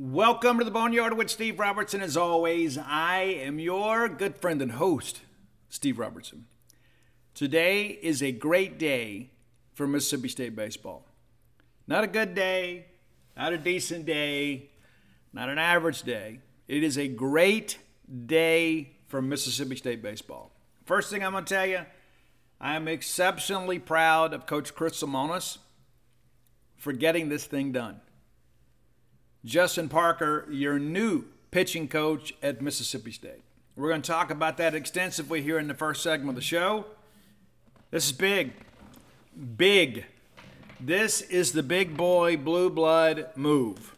Welcome to the Boneyard with Steve Robertson. As always, I am your good friend and host, Steve Robertson. Today is a great day for Mississippi State baseball. Not a good day, not a decent day, not an average day. It is a great day for Mississippi State baseball. First thing I'm going to tell you, I am exceptionally proud of Coach Chris Lemonis for getting this thing done. Justin Parker, your new pitching coach at Mississippi State. We're going to talk about that extensively here in the first segment of the show. This is big. Big. This is the big boy blue blood move.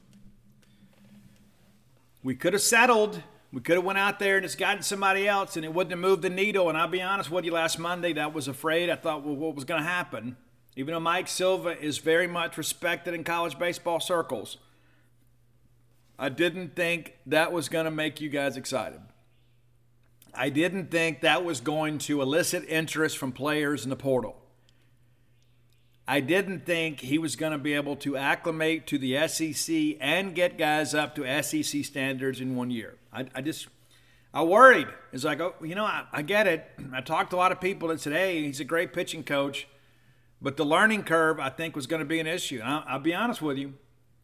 We could have settled. We could have went out there and just gotten somebody else and it wouldn't have moved the needle. And I'll be honest with you, last Monday, that was afraid. I thought, well, what was going to happen? Even though Mike Silva is very much respected in college baseball circles – I didn't think that was going to make you guys excited. I didn't think that was going to elicit interest from players in the portal. I didn't think he was going to be able to acclimate to the SEC and get guys up to SEC standards in one year. I, I just, I worried. It's like, oh, you know, I, I get it. I talked to a lot of people that said, hey, he's a great pitching coach, but the learning curve, I think, was going to be an issue. And I'll, I'll be honest with you.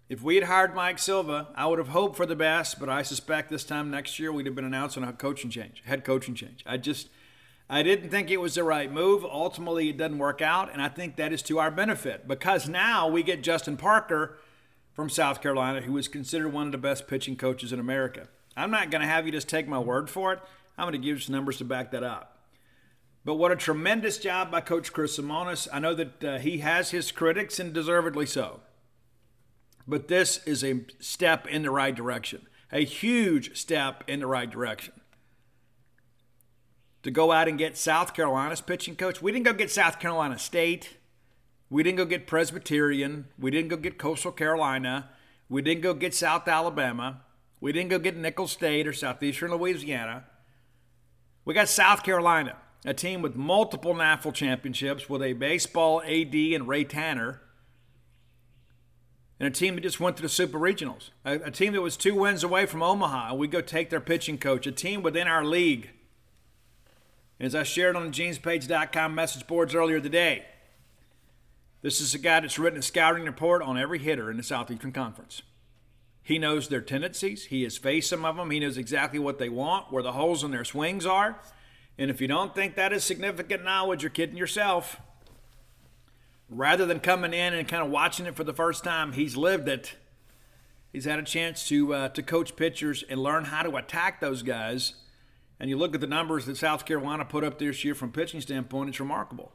If we had hired Mike Silva, I would have hoped for the best, but I suspect this time next year we'd have been announcing a coaching change, head coaching change. I just, I didn't think it was the right move. Ultimately, it doesn't work out, and I think that is to our benefit because now we get Justin Parker from South Carolina, who is considered one of the best pitching coaches in America. I'm not going to have you just take my word for it. I'm going to give you some numbers to back that up. But what a tremendous job by Coach Chris Lemonis. I know that uh, he has his critics, and deservedly so. But this is a step in the right direction, a huge step in the right direction. To go out and get South Carolina's pitching coach, we didn't go get South Carolina State. We didn't go get Presbyterian. We didn't go get Coastal Carolina. We didn't go get South Alabama. We didn't go get Nicholls State or Southeastern Louisiana. We got South Carolina, a team with multiple NAFL championships with a baseball AD and Ray Tanner and a team that just went to the Super Regionals, a, a team that was two wins away from Omaha, and we go take their pitching coach, a team within our league. As I shared on the genespage.com message boards earlier today, this is a guy that's written a scouting report on every hitter in the Southeastern Conference. He knows their tendencies. He has faced some of them. He knows exactly what they want, where the holes in their swings are. And if you don't think that is significant knowledge, you're kidding yourself rather than coming in and kind of watching it for the first time, he's lived it. He's had a chance to uh, to coach pitchers and learn how to attack those guys. And you look at the numbers that South Carolina put up this year from pitching standpoint; it's remarkable.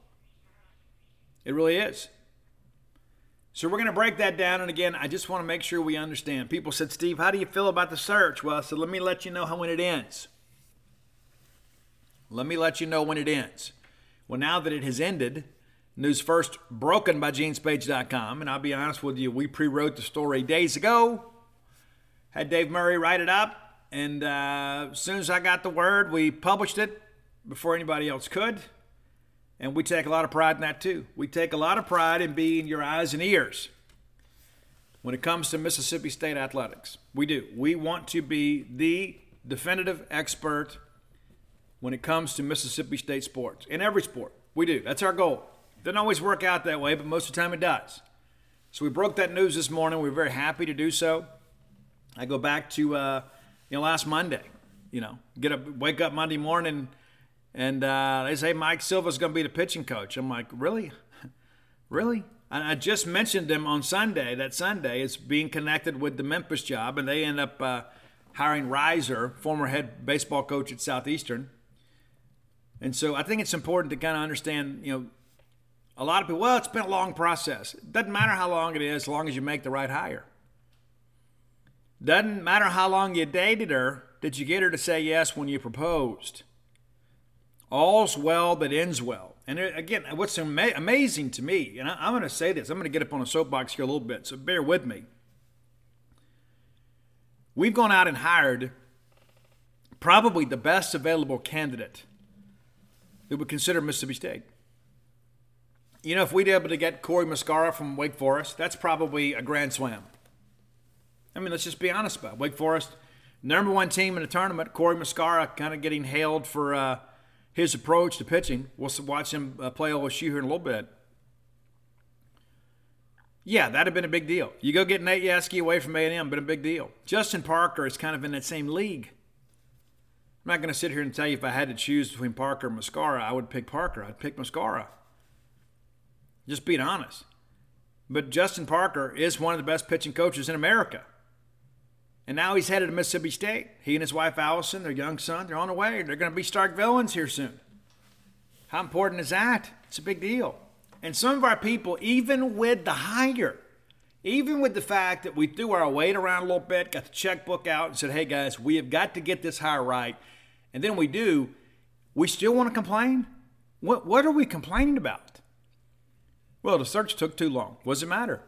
It really is. So we're going to break that down. And again, I just want to make sure we understand. People said, Steve, how do you feel about the search? Well, I said, let me let you know how when it ends. Let me let you know when it ends. Well, now that it has ended, News first broken by genespage.com. And I'll be honest with you, we pre wrote the story days ago. Had Dave Murray write it up. And uh, as soon as I got the word, we published it before anybody else could. And we take a lot of pride in that too. We take a lot of pride in being your eyes and ears when it comes to Mississippi State athletics. We do. We want to be the definitive expert when it comes to Mississippi State sports, in every sport. We do. That's our goal. Doesn't always work out that way, but most of the time it does. So we broke that news this morning. We are very happy to do so. I go back to uh, you know last Monday. You know, get up, wake up Monday morning, and uh, they say Mike Silva's going to be the pitching coach. I'm like, really, really? And I just mentioned him on Sunday. That Sunday is being connected with the Memphis job, and they end up uh, hiring Riser, former head baseball coach at Southeastern. And so I think it's important to kind of understand, you know, a lot of people, well, it's been a long process. It doesn't matter how long it is, as long as you make the right hire. Doesn't matter how long you dated her, did you get her to say yes when you proposed? All's well that ends well. And again, what's ama- amazing to me, and I, am going to say this, I'm going to get up on a soapbox here a little bit, so bear with me. We've gone out and hired probably the best available candidate that would consider Mississippi State. You know, if we'd able to get Corey Muscara from Wake Forest, that's probably a grand slam. I mean, let's just be honest about it. Wake Forest, number one team in the tournament. Corey Muscara kind of getting hailed for uh, his approach to pitching. We'll watch him uh, play OSU here in a little bit. Yeah, that'd have been a big deal. You go get Nate Yeskie away from A&M, been a big deal. Justin Parker is kind of in that same league. I'm not going to sit here and tell you if I had to choose between Parker and Muscara, I would pick Parker. I'd pick Muscara. Just being honest. But Justin Parker is one of the best pitching coaches in America. And now he's headed to Mississippi State. He and his wife Allison, their young son, they're on the way. They're going to be Stark villains here soon. How important is that? It's a big deal. And some of our people, even with the hire, even with the fact that we threw our weight around a little bit, got the checkbook out, and said, hey guys, we have got to get this hire right, and then we do, we still want to complain? What, what are we complaining about? Well, the search took too long. What does it matter?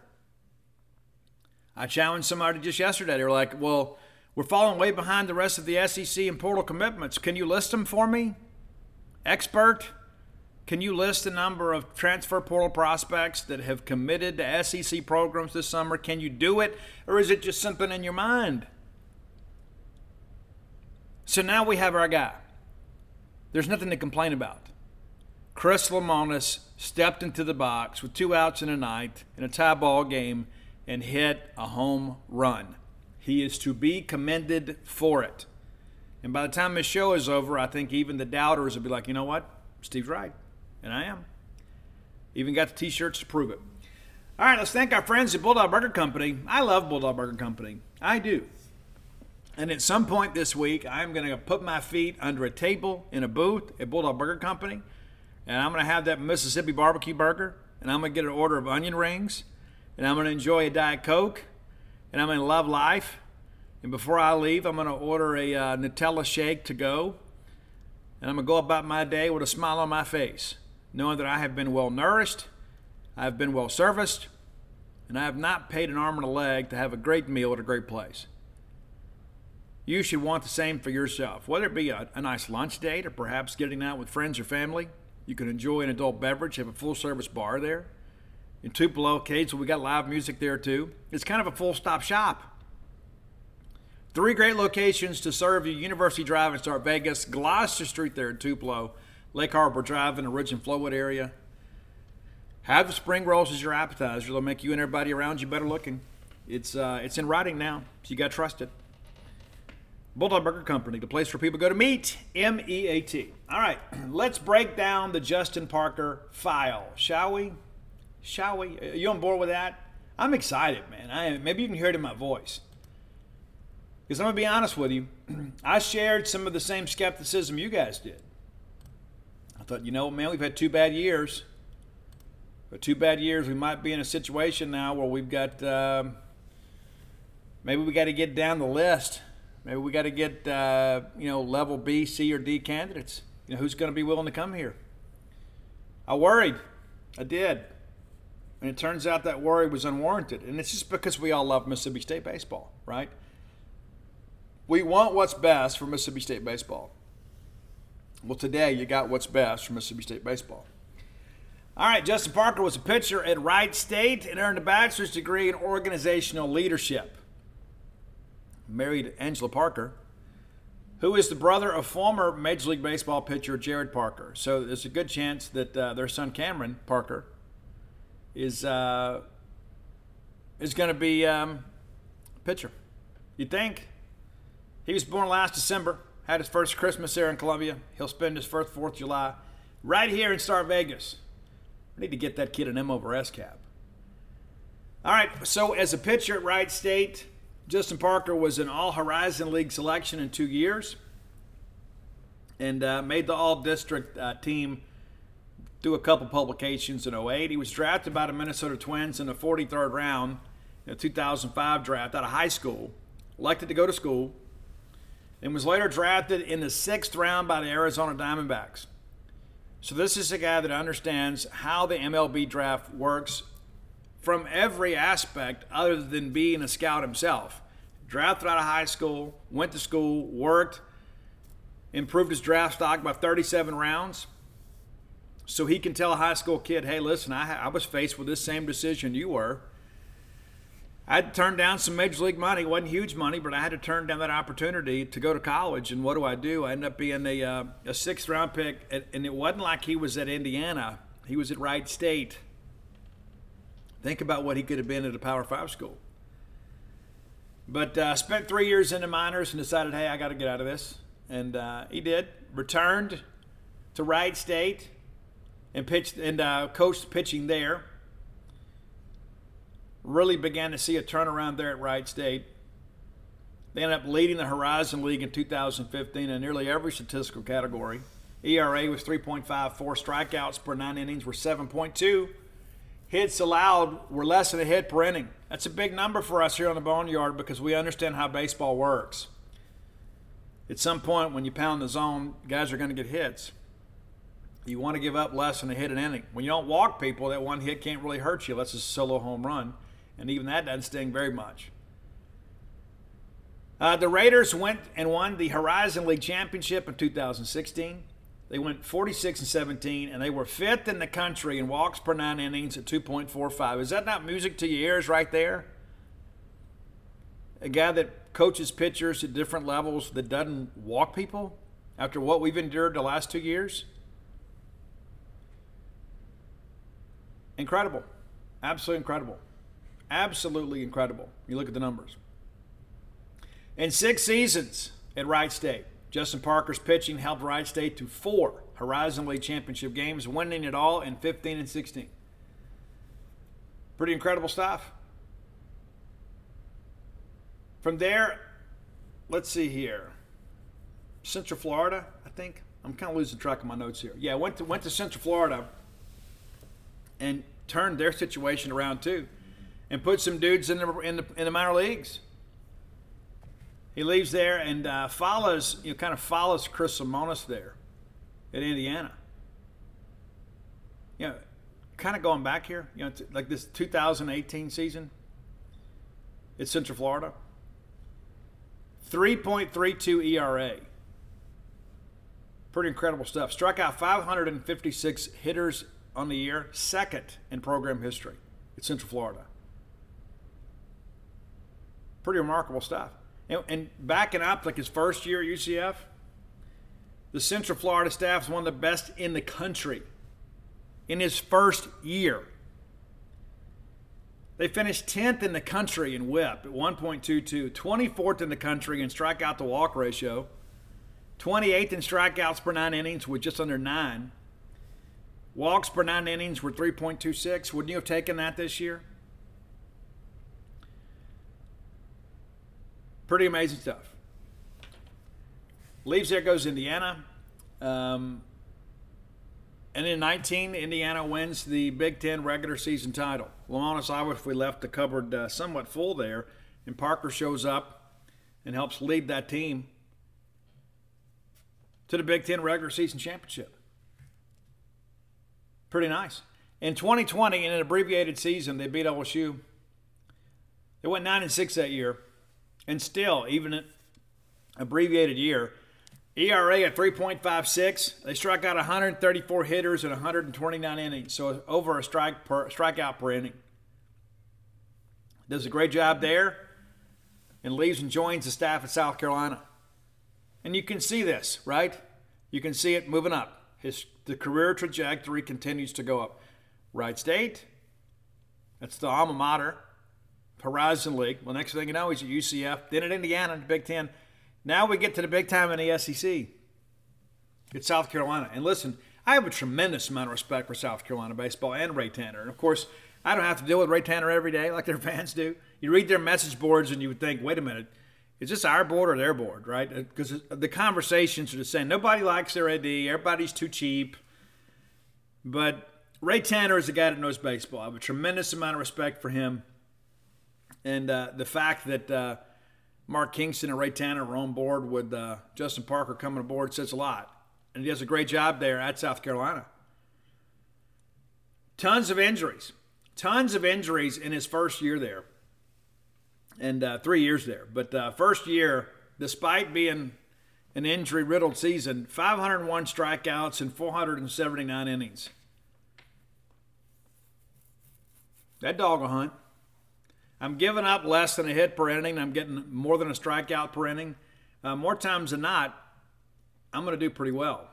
I challenged somebody just yesterday. They were like, well, we're falling way behind the rest of the SEC and portal commitments. Can you list them for me? Expert, can you list the number of transfer portal prospects that have committed to SEC programs this summer? Can you do it, or is it just something in your mind? So now we have our guy. There's nothing to complain about. Chris Lemonis stepped into the box with two outs in a ninth in a tie ball game and hit a home run. He is to be commended for it. And by the time this show is over, I think even the doubters will be like, you know what? Steve's right. And I am. Even got the t shirts to prove it. All right, let's thank our friends at Bulldog Burger Company. I love Bulldog Burger Company. I do. And at some point this week, I'm going to put my feet under a table in a booth at Bulldog Burger Company, and I'm going to have that Mississippi barbecue burger, and I'm going to get an order of onion rings, and I'm going to enjoy a Diet Coke, and I'm going to love life. And before I leave, I'm going to order a uh, Nutella shake to go, and I'm going to go about my day with a smile on my face, knowing that I have been well nourished, I have been well serviced, and I have not paid an arm and a leg to have a great meal at a great place. You should want the same for yourself, whether it be a, a nice lunch date or perhaps getting out with friends or family. You can enjoy an adult beverage, have a full service bar there. In Tupelo, Cades, we got live music there too. It's kind of a full stop shop. Three great locations to serve you University Drive in Stark Vegas, Gloster Street there in Tupelo, Lake Harbor Drive in the Ridge and Flowood area. Have the spring rolls as your appetizer. They'll make you and everybody around you better looking. It's, uh, it's in writing now, so you got to trust it. Bulldog Burger Company, the place where people go to meet. M E A T. All right, let's break down the Justin Parker file, shall we? Shall we? Are you on board with that? I'm excited, man. I maybe you can hear it in my voice. Because I'm gonna be honest with you, I shared some of the same skepticism you guys did. I thought, you know, man, we've had two bad years. For two bad years, we might be in a situation now where we've got um, maybe we got to get down the list Maybe we got to get uh, you know level B, C, or D candidates. You know who's going to be willing to come here. I worried, I did, and it turns out that worry was unwarranted, and it's just because we all love Mississippi State baseball, right? We want what's best for Mississippi State baseball. Well, today you got what's best for Mississippi State baseball. All right, Justin Parker was a pitcher at Wright State and earned a bachelor's degree in organizational leadership married Angela Parker, who is the brother of former Major League Baseball pitcher Jared Parker. So there's a good chance that uh, their son Cameron Parker is uh, is going to be um, a pitcher. You think? He was born last December. Had his first Christmas there in Columbia. He'll spend his first Fourth July right here in Stark Vegas. I need to get that kid an M over S cap. All right. So as a pitcher at Wright State, Justin Parker was an All Horizon League selection in two years and uh, made the All District uh, team through a couple publications in 08. He was drafted by the Minnesota Twins in the 43rd round in the 2005 draft out of high school. elected to go to school, and was later drafted in the sixth round by the Arizona Diamondbacks. So this is a guy that understands how the MLB draft works from every aspect other than being a scout himself. Drafted out of high school, went to school, worked, improved his draft stock by 37 rounds. So he can tell a high school kid, hey, listen, I, I was faced with this same decision you were. I had to turn down some major league money. It wasn't huge money, but I had to turn down that opportunity to go to college. And what do I do? I ended up being a, uh, a sixth round pick. And it wasn't like he was at Indiana, he was at Wright State. Think about what he could have been at a Power Five school. But uh, spent three years in the minors and decided, hey, I got to get out of this. And uh, he did. Returned to Wright State and pitched and uh, coached pitching there really began to see a turnaround there at Wright State. They ended up leading the Horizon League in 2015 in nearly every statistical category. ERA was 3.54, strikeouts per nine innings were 7.2, hits allowed were less than a hit per inning. That's a big number for us here on the Boneyard because we understand how baseball works. At some point, when you pound the zone, guys are going to get hits. You want to give up less than a hit an inning. When you don't walk people, that one hit can't really hurt you it's a solo home run and even that doesn't sting very much. Uh, the Raiders went and won the Horizon League Championship in 2016. They went 46 and 17, and they were fifth in the country in walks per nine innings at 2.45. Is that not music to your ears right there? A guy that coaches pitchers at different levels that doesn't walk people after what we've endured the last two years? Incredible. Absolutely incredible. Absolutely incredible. You look at the numbers. In six seasons at Wright State, Justin Parker's pitching helped Wright State to four Horizon League championship games, winning it all in 15 and 16. Pretty incredible stuff. From there, let's see here. Central Florida, I think. I'm kind of losing track of my notes here. Yeah, went to went to Central Florida and turned their situation around too and put some dudes in the in the, in the minor leagues. He leaves there and uh, follows, you know, kind of follows Chris Lemonis there at Indiana. You know, kind of going back here, you know, like this 2018 season at Central Florida. 3.32 ERA. Pretty incredible stuff. Struck out 556 hitters on the year, second in program history at Central Florida. Pretty remarkable stuff. And, backing up, like his first year at UCF, the Central Florida staff is one of the best in the country in his first year. They finished 10th in the country in whip at 1.22, 24th in the country in strikeout to walk ratio, 28th in strikeouts per nine innings with just under nine. Walks per nine innings were 3.26. Wouldn't you have taken that this year? Pretty amazing stuff. Leaves there, goes Indiana. Um, and in 19, Indiana wins the Big Ten regular season title. Lemonis, obviously left the cupboard uh, somewhat full there, and Parker shows up and helps lead that team to the Big Ten regular season championship. Pretty nice. In 2020, in an abbreviated season, they beat LSU. They went 9 and 6 that year. And still, even an abbreviated year, ERA at 3.56. They struck out 134 hitters in 129 innings, so over a strike per strikeout per inning. Does a great job there, and leaves and joins the staff at South Carolina. And you can see this, right? You can see it moving up. His the career trajectory continues to go up. Wright State, that's the alma mater. Horizon League. Well, next thing you know, he's at UCF, then at Indiana in the Big Ten. Now we get to the big time in the SEC. It's South Carolina. And listen, I have a tremendous amount of respect for South Carolina baseball and Ray Tanner. And of course, I don't have to deal with Ray Tanner every day like their fans do. You read their message boards and you would think, wait a minute, is this our board or their board, right? Uh, because the conversations are the same. Nobody likes their AD. Everybody's too cheap. But Ray Tanner is a guy that knows baseball. I have a tremendous amount of respect for him and uh, the fact that uh, Mark Kingston and Ray Tanner are on board with uh, Justin Parker coming aboard says a lot. And he does a great job there at South Carolina. Tons of injuries. Tons of injuries in his first year there. And uh, three years there. But uh, first year, despite being an injury riddled season, 501 strikeouts and 479 innings. That dog will hunt. I'm giving up less than a hit per inning. I'm getting more than a strikeout per inning. Uh, more times than not, I'm going to do pretty well.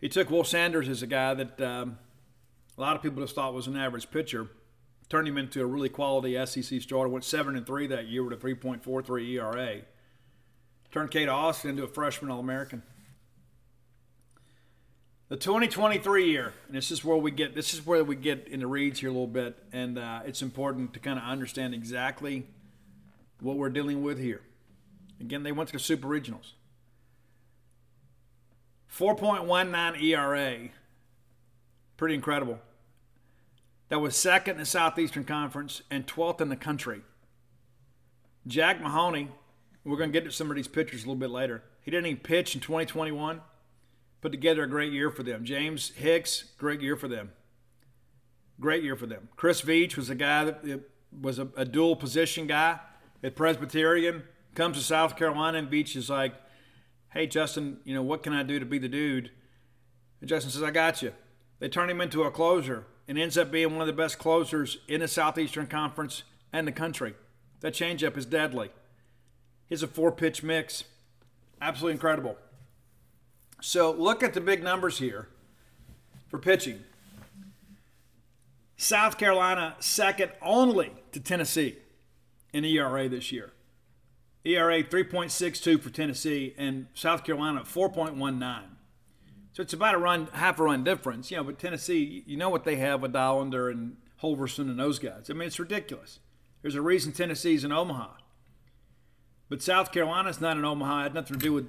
He took Will Sanders as a guy that um, a lot of people just thought was an average pitcher, turned him into a really quality SEC starter. Went seven and three that year with a 3.43 ERA. Turned Cade Austin into a freshman All American. The 2023 year, and this is where we get this is where we get in the reads here a little bit, and uh, it's important to kind of understand exactly what we're dealing with here. Again, they went to the Super Regionals. 4.19 ERA, pretty incredible. That was second in the Southeastern Conference and 12th in the country. Jack Mahoney, we're going to get to some of these pitchers a little bit later. He didn't even pitch in 2021 put together a great year for them. James Hicks, great year for them. Great year for them. Chris Veach was a guy that was a, a dual position guy at Presbyterian. Comes to South Carolina, and Veach is like, "Hey, Justin, you know what can I do to be the dude?" And Justin says, "I got you." They turn him into a closer, and ends up being one of the best closers in the Southeastern Conference and the country. That changeup is deadly. He's a four-pitch mix, absolutely incredible. So look at the big numbers here for pitching. South Carolina second only to Tennessee in ERA this year. ERA 3.62 for Tennessee and South Carolina 4.19. So it's about a run, half a run difference. You know, but Tennessee, you know what they have with Dollander and Halvorsen and those guys. I mean, it's ridiculous. There's a reason Tennessee's in Omaha. But South Carolina's not in Omaha. It had nothing to do with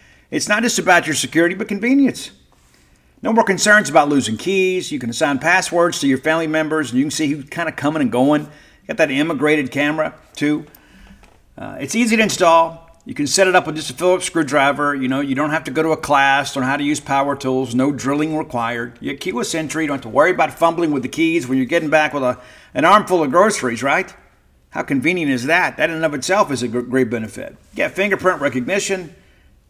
It's not just about your security, but convenience. No more concerns about losing keys. You can assign passwords to your family members, and you can see who's kind of coming and going. You got that immigrated camera too. Uh, it's easy to install. You can set it up with just a Phillips screwdriver. You know, you don't have to go to a class on how to use power tools. No drilling required. You keyless entry. You don't have to worry about fumbling with the keys when you're getting back with a, an armful of groceries, right? How convenient is that? That in and of itself is a great benefit. You get fingerprint recognition.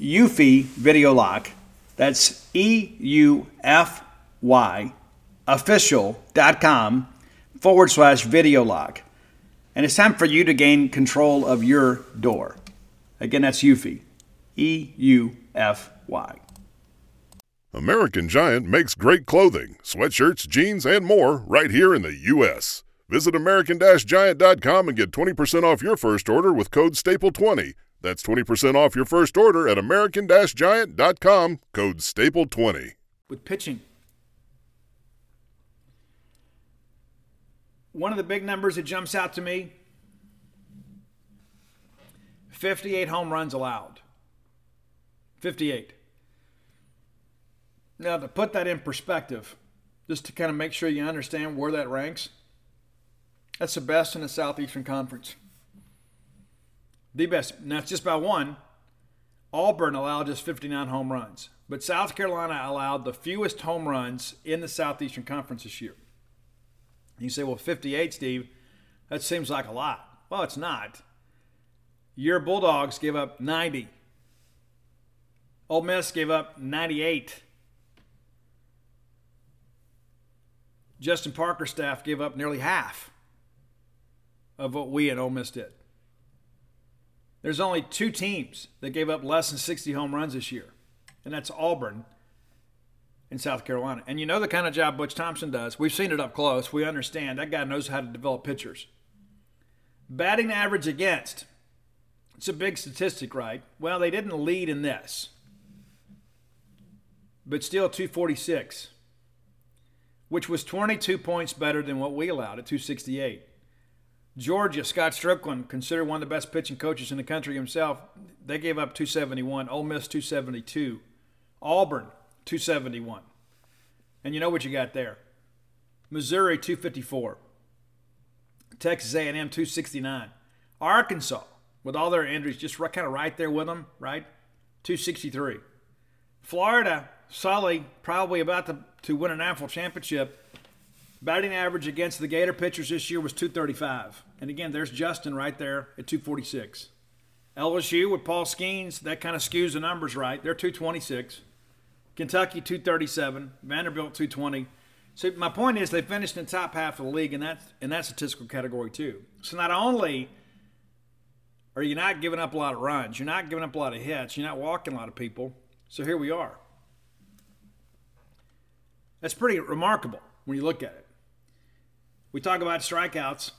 Eufy Video Lock. That's E U F Y official.com forward slash video lock. And it's time for you to gain control of your door. Again, that's Eufy. E U F Y. American Giant makes great clothing, sweatshirts, jeans, and more right here in the U.S. Visit American Giant.com and get 20% off your first order with code STAPLE20. That's 20% off your first order at American Giant.com, code STAPLE20. With pitching, one of the big numbers that jumps out to me 58 home runs allowed. 58. Now, to put that in perspective, just to kind of make sure you understand where that ranks, that's the best in the Southeastern Conference. The best. Now, it's just by one. Auburn allowed just 59 home runs, but South Carolina allowed the fewest home runs in the Southeastern Conference this year. You say, well, 58, Steve, that seems like a lot. Well, it's not. Your Bulldogs gave up 90. Ole Miss gave up 98. Justin Parker's staff gave up nearly half of what we and Ole Miss did. There's only two teams that gave up less than 60 home runs this year, and that's Auburn in South Carolina. And you know the kind of job Butch Thompson does. We've seen it up close. We understand that guy knows how to develop pitchers. Batting average against. It's a big statistic, right? Well, they didn't lead in this, but still 246, which was 22 points better than what we allowed at 268. Georgia, Scott Stricklin, considered one of the best pitching coaches in the country himself, they gave up 271. Ole Miss 272. Auburn 271. And you know what you got there. Missouri 254. Texas A&M 269. Arkansas with all their injuries just kind of right there with them, right? 263. Florida, Sully probably about to, to win a national championship. Batting average against the Gator pitchers this year was 235. And again, there's Justin right there at 246. LSU with Paul Skenes, that kind of skews the numbers right. They're 226. Kentucky 237, Vanderbilt 220. So my point is they finished in the top half of the league in that in that statistical category too. So not only are you not giving up a lot of runs, you're not giving up a lot of hits, you're not walking a lot of people. So here we are. That's pretty remarkable when you look at it. We talk about strikeouts.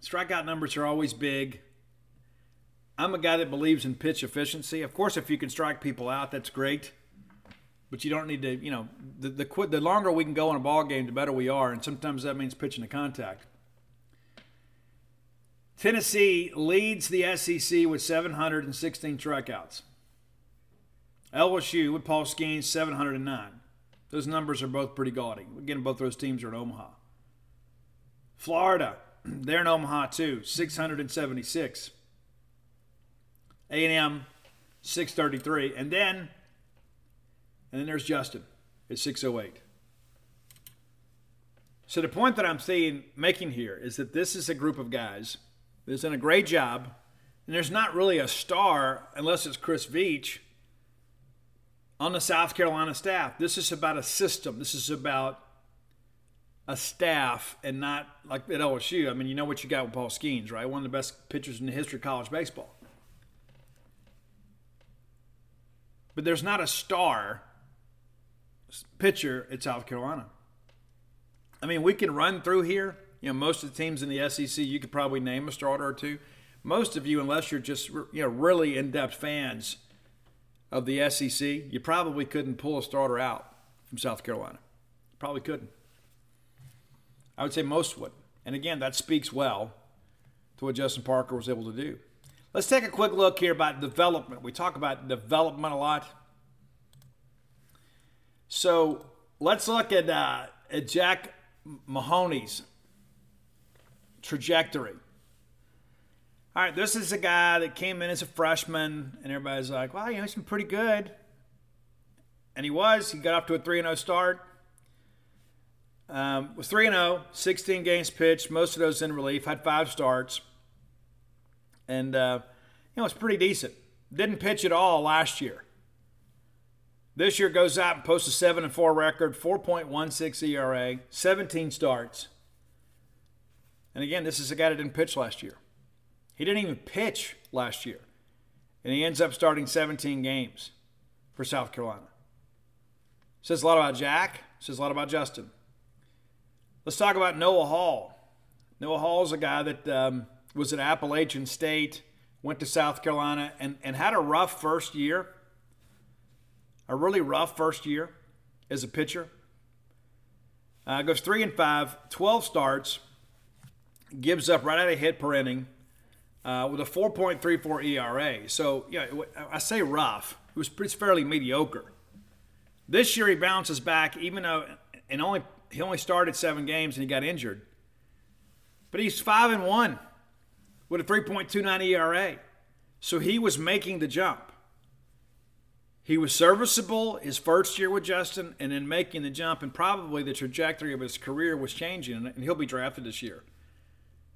Strikeout numbers are always big. I'm a guy that believes in pitch efficiency. Of course, if you can strike people out, that's great but you don't need to, you know, the the, the longer we can go in a ball game, the better we are, and sometimes that means pitching to contact. Tennessee leads the SEC with 716 strikeouts. LSU with Paul Skenes 709. Those numbers are both pretty gaudy. Again, both those teams are in Omaha. Florida, they're in Omaha too, 676. A&M 633, and then and then there's Justin at 608. So the point that I'm saying, making here is that this is a group of guys that's done a great job, and there's not really a star unless it's Chris Veach on the South Carolina staff. This is about a system. This is about a staff and not like at LSU. I mean, you know what you got with Paul Skenes, right? One of the best pitchers in the history of college baseball. But there's not a star pitcher at South Carolina. I mean, we can run through here. You know, most of the teams in the SEC, you could probably name a starter or two. Most of you, unless you're just you know really in-depth fans of the SEC, you probably couldn't pull a starter out from South Carolina. Probably couldn't. I would say most would. And again, that speaks well to what Justin Parker was able to do. Let's take a quick look here about development. We talk about development a lot. So let's look at, uh, at Jack Mahoney's trajectory. All right, this is a guy that came in as a freshman, and everybody's like, well, you know, he's been pretty good. And he was. He got off to a 3 0 start. Um, was 3 0, 16 games pitched, most of those in relief, had five starts. And, uh, you know, it's pretty decent. Didn't pitch at all last year. This year goes out and posts a 7 and 4 record, 4.16 ERA, 17 starts. And again, this is a guy that didn't pitch last year. He didn't even pitch last year. And he ends up starting 17 games for South Carolina. Says a lot about Jack, says a lot about Justin. Let's talk about Noah Hall. Noah Hall is a guy that um, was at Appalachian State, went to South Carolina, and, and had a rough first year. A really rough first year as a pitcher. Uh, goes 3 and 5, 12 starts, gives up right at a hit per inning uh, with a 4.34 ERA. So, yeah, I say rough. It was pretty fairly mediocre. This year he bounces back, even though and only he only started seven games and he got injured. But he's five and one with a 3.29 ERA. So he was making the jump. He was serviceable his first year with Justin and then making the jump, and probably the trajectory of his career was changing, and he'll be drafted this year.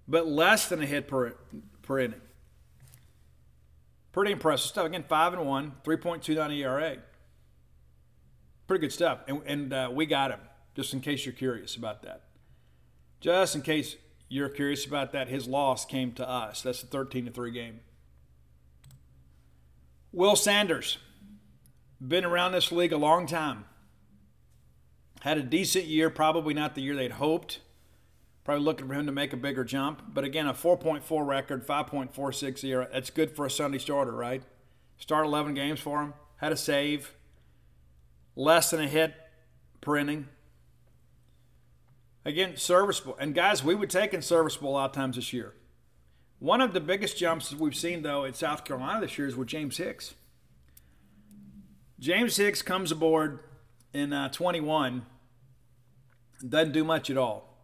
But less than a hit per, per inning. Pretty impressive stuff. Again, 5 and 1, 3.29 ERA. Pretty good stuff. And, and uh, we got him, just in case you're curious about that. Just in case you're curious about that, his loss came to us. That's a 13 to 3 game. Will Sanders, been around this league a long time. Had a decent year, probably not the year they'd hoped. Probably looking for him to make a bigger jump. But again, a 4.4 record, 5.46 ERA. That's good for a Sunday starter, right? Start 11 games for him. Had a save. Less than a hit per inning. Again, serviceable. And guys, we take in serviceable a lot of times this year. One of the biggest jumps we've seen, though, at South Carolina this year is with James Hicks. James Hicks comes aboard in uh, 21, doesn't do much at all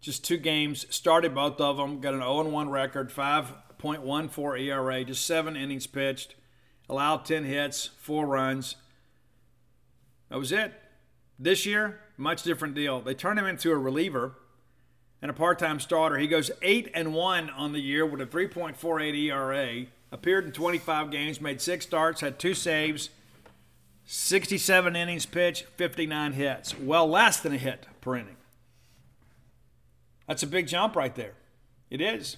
just two games, started both of them, got an 0 1 record, 5.14 ERA, just seven innings pitched, allowed 10 hits, four runs. That was it. This year, much different deal. They turn him into a reliever and a part-time starter. He goes 8 and 1 on the year with a 3.48 ERA. Appeared in 25 games, made 6 starts, had 2 saves, 67 innings pitched, 59 hits. Well less than a hit per inning. That's a big jump right there. It is.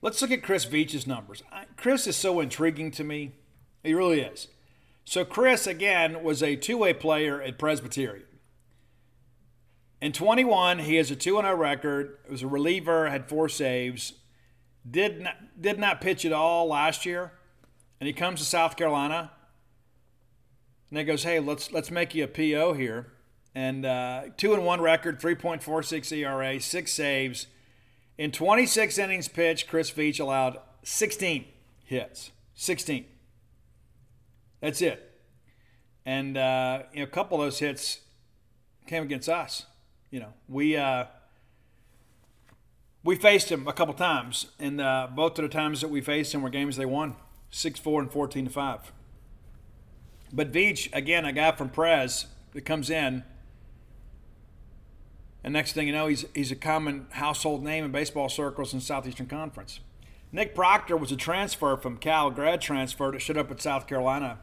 Let's look at Chris Veach's numbers. Chris is so intriguing to me. He really is. So, Chris, again, was a two way player at Presbyterian. In 21, he has a 2 0 record. It was a reliever, had four saves. Did not, did not pitch at all last year. And he comes to South Carolina. And he goes, hey, let's, let's make you a PO here and uh, two and one record, 3.46 ERA, six saves. In 26 innings pitched, Chris Veach allowed 16 hits. 16. That's it. And uh, you know, a couple of those hits came against us. You know, we uh, we faced him a couple times, and uh, both of the times that we faced him were games they won, six four and fourteen to five. But Veach, again, a guy from Prez that comes in and next thing you know, he's, he's a common household name in baseball circles in Southeastern Conference. Nick Proctor was a transfer from Cal, grad transfer that showed up at South Carolina.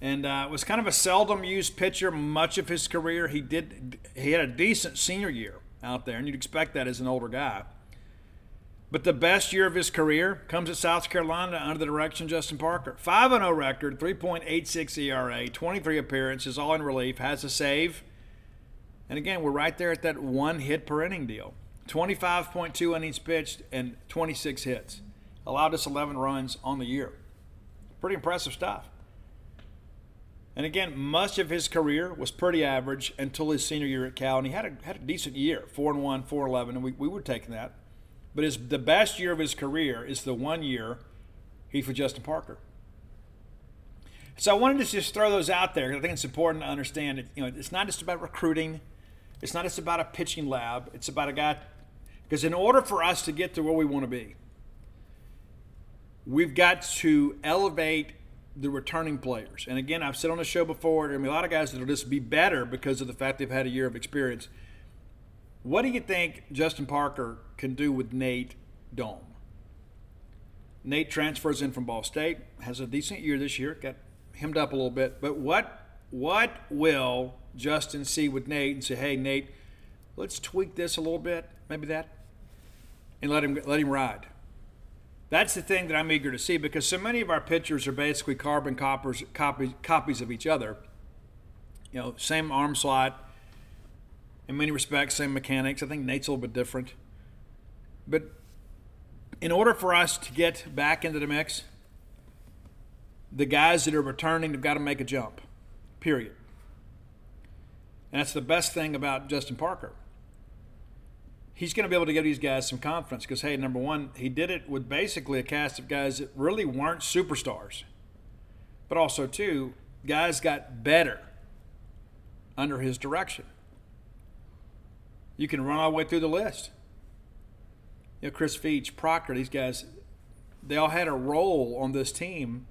And uh, was kind of a seldom used pitcher much of his career. He did he had a decent senior year out there, and you'd expect that as an older guy. But the best year of his career comes at South Carolina under the direction of Justin Parker. 5 0 record, 3.86 ERA, 23 appearances, all in relief, has a save and again, we're right there at that one hit per inning deal. 25.2 innings pitched and 26 hits. Allowed us 11 runs on the year. Pretty impressive stuff. And again, much of his career was pretty average until his senior year at Cal, and he had a, had a decent year, four and one, four and eleven, and we, we were taking that. But his the best year of his career is the one year he's with Justin Parker. So I wanted to just throw those out there because I think it's important to understand that you know it's not just about recruiting, it's not just about a pitching lab. It's about a guy because in order for us to get to where we want to be, we've got to elevate the returning players. And again, I've said on the show before, there are a lot of guys that'll just be better because of the fact they've had a year of experience. What do you think Justin Parker can do with Nate Dohm? Nate transfers in from Ball State, has a decent year this year, got hemmed up a little bit. But what what will Justin see with Nate and say, hey Nate, let's tweak this a little bit, maybe that, and let him let him ride. That's the thing that I'm eager to see because so many of our pitchers are basically carbon copies, copies, copies of each other. You know, same arm slot, in many respects, same mechanics. I think Nate's a little bit different. But in order for us to get back into the mix, the guys that are returning have got to make a jump, period. And that's the best thing about Justin Parker he's going to be able to give these guys some confidence because, hey, number one, he did it with basically a cast of guys that really weren't superstars. But also, two, guys got better under his direction. You can run all the way through the list. You know, Chris Veach, Proctor, these guys, they all had a role on this team.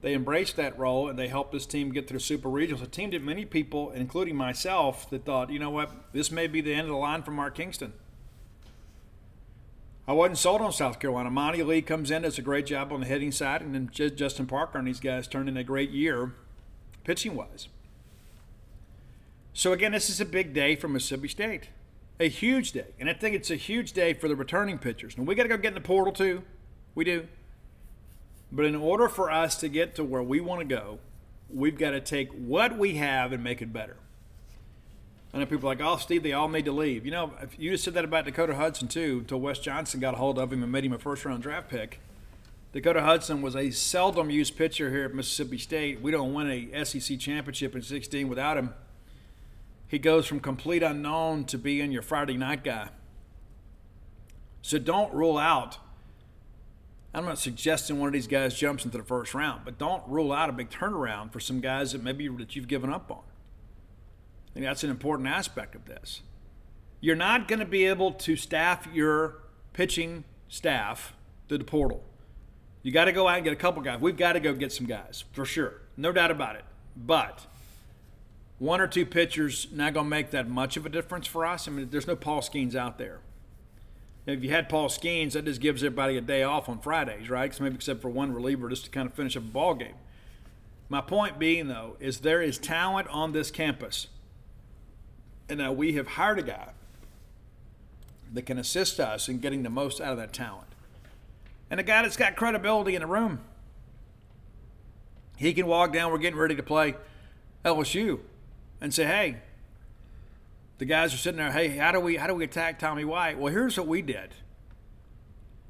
They embraced that role and they helped this team get the Super Regionals. A team that many people, including myself, that thought, you know what, this may be the end of the line for Mark Kingston. I wasn't sold on South Carolina. Monte Lee comes in, does a great job on the hitting side, and then Justin Parker and these guys turned in a great year pitching wise. So, again, this is a big day for Mississippi State. A huge day. And I think it's a huge day for the returning pitchers. And we got to go get in the portal, too. We do. But in order for us to get to where we want to go, we've got to take what we have and make it better. I know people are like, oh, Steve, they all need to leave. You know, if you just said that about Dakota Hudson, too, until Wes Johnson got a hold of him and made him a first round draft pick. Dakota Hudson was a seldom used pitcher here at Mississippi State. We don't win a SEC championship in 16 without him. He goes from complete unknown to being your Friday night guy. So don't rule out. I'm not suggesting one of these guys jumps into the first round, but don't rule out a big turnaround for some guys that maybe that you've given up on. That's an important aspect of this. You're not going to be able to staff your pitching staff through the portal. You got to go out and get a couple guys. We've got to go get some guys for sure, no doubt about it. But one or two pitchers not going to make that much of a difference for us. I mean, there's no Paul Skenes out there. If you had Paul Skenes, that just gives everybody a day off on Fridays, right? So maybe except for one reliever just to kind of finish up a ball game. My point being, though, is there is talent on this campus and now we have hired a guy that can assist us in getting the most out of that talent. And a guy that's got credibility in the room. He can walk down, we're getting ready to play LSU, and say, hey, the guys are sitting there, hey, how do we how do we attack Tommy White? Well, here's what we did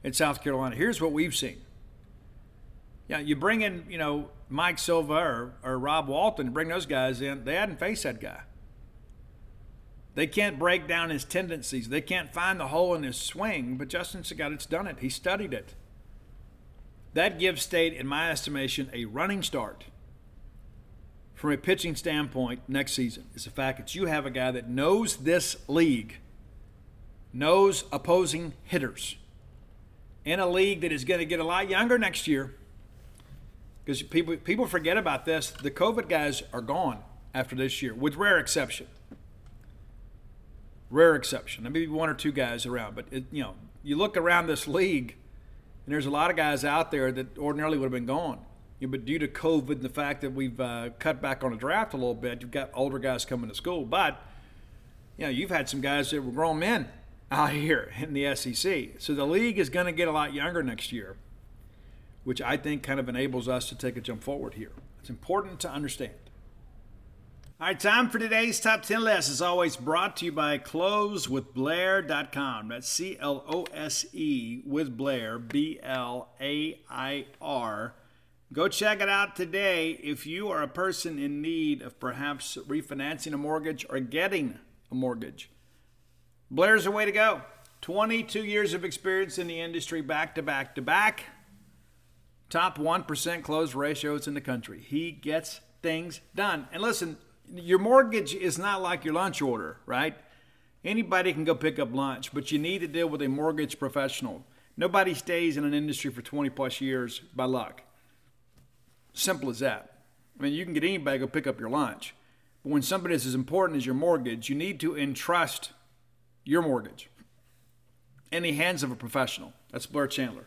in South Carolina. Here's what we've seen. Yeah, you bring in, you know, Mike Silva or, or Rob Walton, bring those guys in. They hadn't faced that guy. They can't break down his tendencies. They can't find the hole in his swing, but Justin Sagotti's done it. He studied it. That gives State, in my estimation, a running start from a pitching standpoint next season. Is the fact that you have a guy that knows this league, knows opposing hitters, in a league that is going to get a lot younger next year. Because people people forget about this. The COVID guys are gone after this year, with rare exception rare exception. Maybe one or two guys around, but it, you know, you look around this league, and there's a lot of guys out there that ordinarily would have been gone. But due to COVID and the fact that we've uh, cut back on the draft a little bit, you've got older guys coming to school. But you know, you've had some guys that were grown men out here in the SEC. So the league is going to get a lot younger next year, which I think kind of enables us to take a jump forward here. It's important to understand. All right, time for today's top 10 list. is always, brought to you by closewithblair.com. That's C L O S E with Blair, B L A I R Go check it out today if you are a person in need of perhaps refinancing a mortgage or getting a mortgage. Blair's the way to go. 22 years of experience in the industry, back to back to back. Top 1% close ratios in the country. He gets things done. And listen, your mortgage is not like your lunch order, right? Anybody can go pick up lunch, but you need to deal with a mortgage professional. Nobody stays in an industry for 20 plus years by luck. Simple as that. I mean, you can get anybody to go pick up your lunch. But when somebody is as important as your mortgage, you need to entrust your mortgage in the hands of a professional. That's Blair Chandler.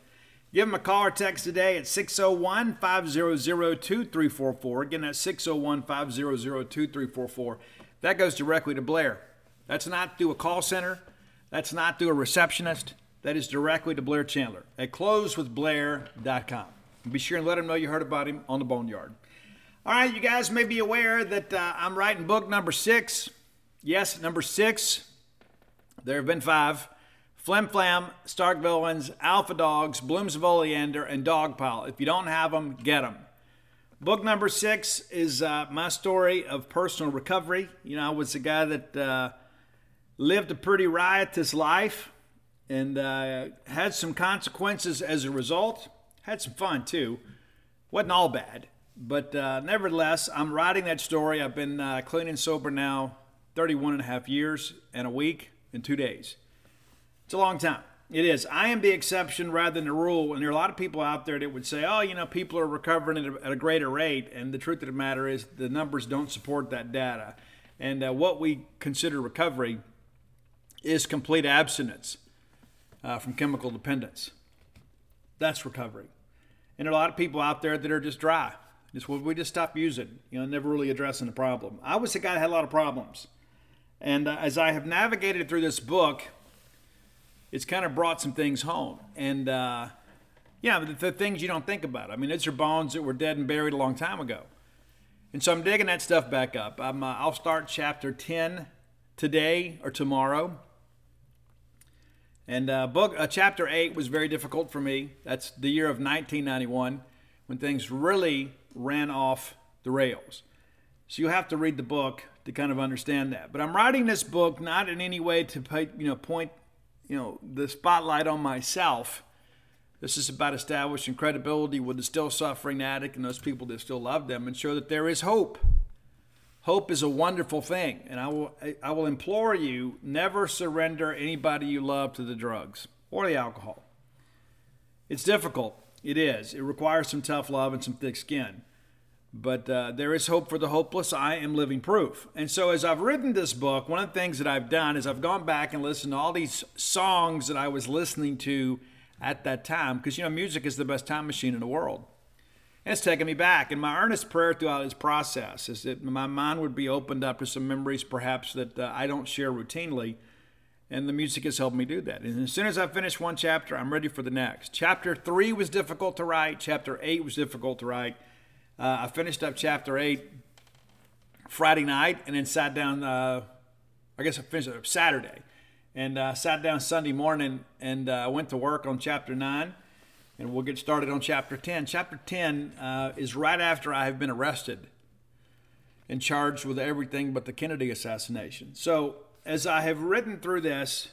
Give him a call or text today at 601 500 2344. Again, that's 601 500 2344. That goes directly to Blair. That's not through a call center, that's not through a receptionist. That is directly to Blair Chandler at closewithblair.com. Be sure and let him know you heard about him on the Boneyard. All right, you guys may be aware that uh, I'm writing book number six. Yes, number six. There have been five. Flim Flam, Stark Villains, Alpha Dogs, Blooms of Oleander, and Dogpile. If you don't have them, get them. Book number six is uh, my story of personal recovery. You know, I was a guy that uh, lived a pretty riotous life and uh, had some consequences as a result. Had some fun too. Wasn't all bad, but uh, nevertheless, I'm writing that story. I've been uh, clean and sober now 31 and a half years and a week and two days. It's a long time. It is. I am the exception rather than the rule. And there are a lot of people out there that would say, oh, you know, people are recovering at a, at a greater rate. And the truth of the matter is, the numbers don't support that data. And uh, what we consider recovery is complete abstinence uh, from chemical dependence. That's recovery. And there are a lot of people out there that are just dry. Just what we just stop using, you know, never really addressing the problem. I was a guy that had a lot of problems. And uh, as I have navigated through this book, it's kind of brought some things home. And uh, yeah, the, the, things you don't think about. I mean, it's your bones that were dead and buried a long time ago. And so I'm digging that stuff back up. Uh, I'll start chapter 10 today or tomorrow. And uh, book uh, chapter eight was very difficult for me. That's the year of 1991, when things really ran off the rails. So you have to read the book to kind of understand that. But I'm writing this book not in any way to you know point you know the spotlight on myself. This is about establishing credibility with the still suffering addict and those people that still love them, and show that there is hope. Hope is a wonderful thing, and I will I will implore you never surrender anybody you love to the drugs or the alcohol. It's difficult. It is. It requires some tough love and some thick skin. But uh, there is hope for the hopeless. I am living proof. And so, as I've written this book, one of the things that I've done is I've gone back and listened to all these songs that I was listening to at that time, because, you know, music is the best time machine in the world. And it's taken me back. And my earnest prayer throughout this process is that my mind would be opened up to some memories perhaps that uh, I don't share routinely. And the music has helped me do that. And as soon as I finish one chapter, I'm ready for the next. Chapter three was difficult to write, chapter eight was difficult to write. Uh, I finished up chapter eight Friday night and then sat down, uh, I guess I finished it Saturday. And uh, sat down Sunday morning and uh, went to work on chapter nine and we'll get started on chapter 10. Chapter 10 uh, is right after I have been arrested and charged with everything but the Kennedy assassination. So, as I have written through this,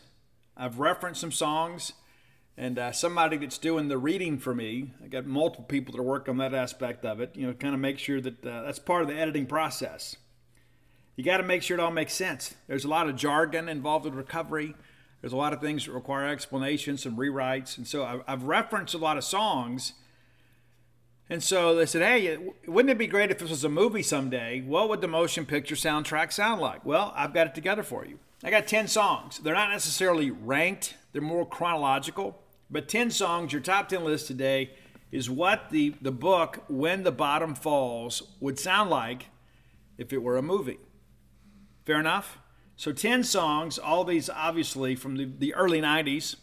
I've referenced some songs and uh, somebody that's doing the reading for me. I got multiple people that work on that aspect of it, you know, kind of make sure that uh, that's part of the editing process. You got to make sure it all makes sense. There's a lot of jargon involved in recovery. There's a lot of things that require explanations, some rewrites. And so I've referenced a lot of songs. And so they said, hey, wouldn't it be great if this was a movie someday? What would the motion picture soundtrack sound like? Well, I've got it together for you. I got 10 songs. They're not necessarily ranked, they're more chronological. But 10 songs, your top 10 list today, is what the, the book, When the Bottom Falls, would sound like if it were a movie. Fair enough? So 10 songs, all these obviously from the, the early 90s,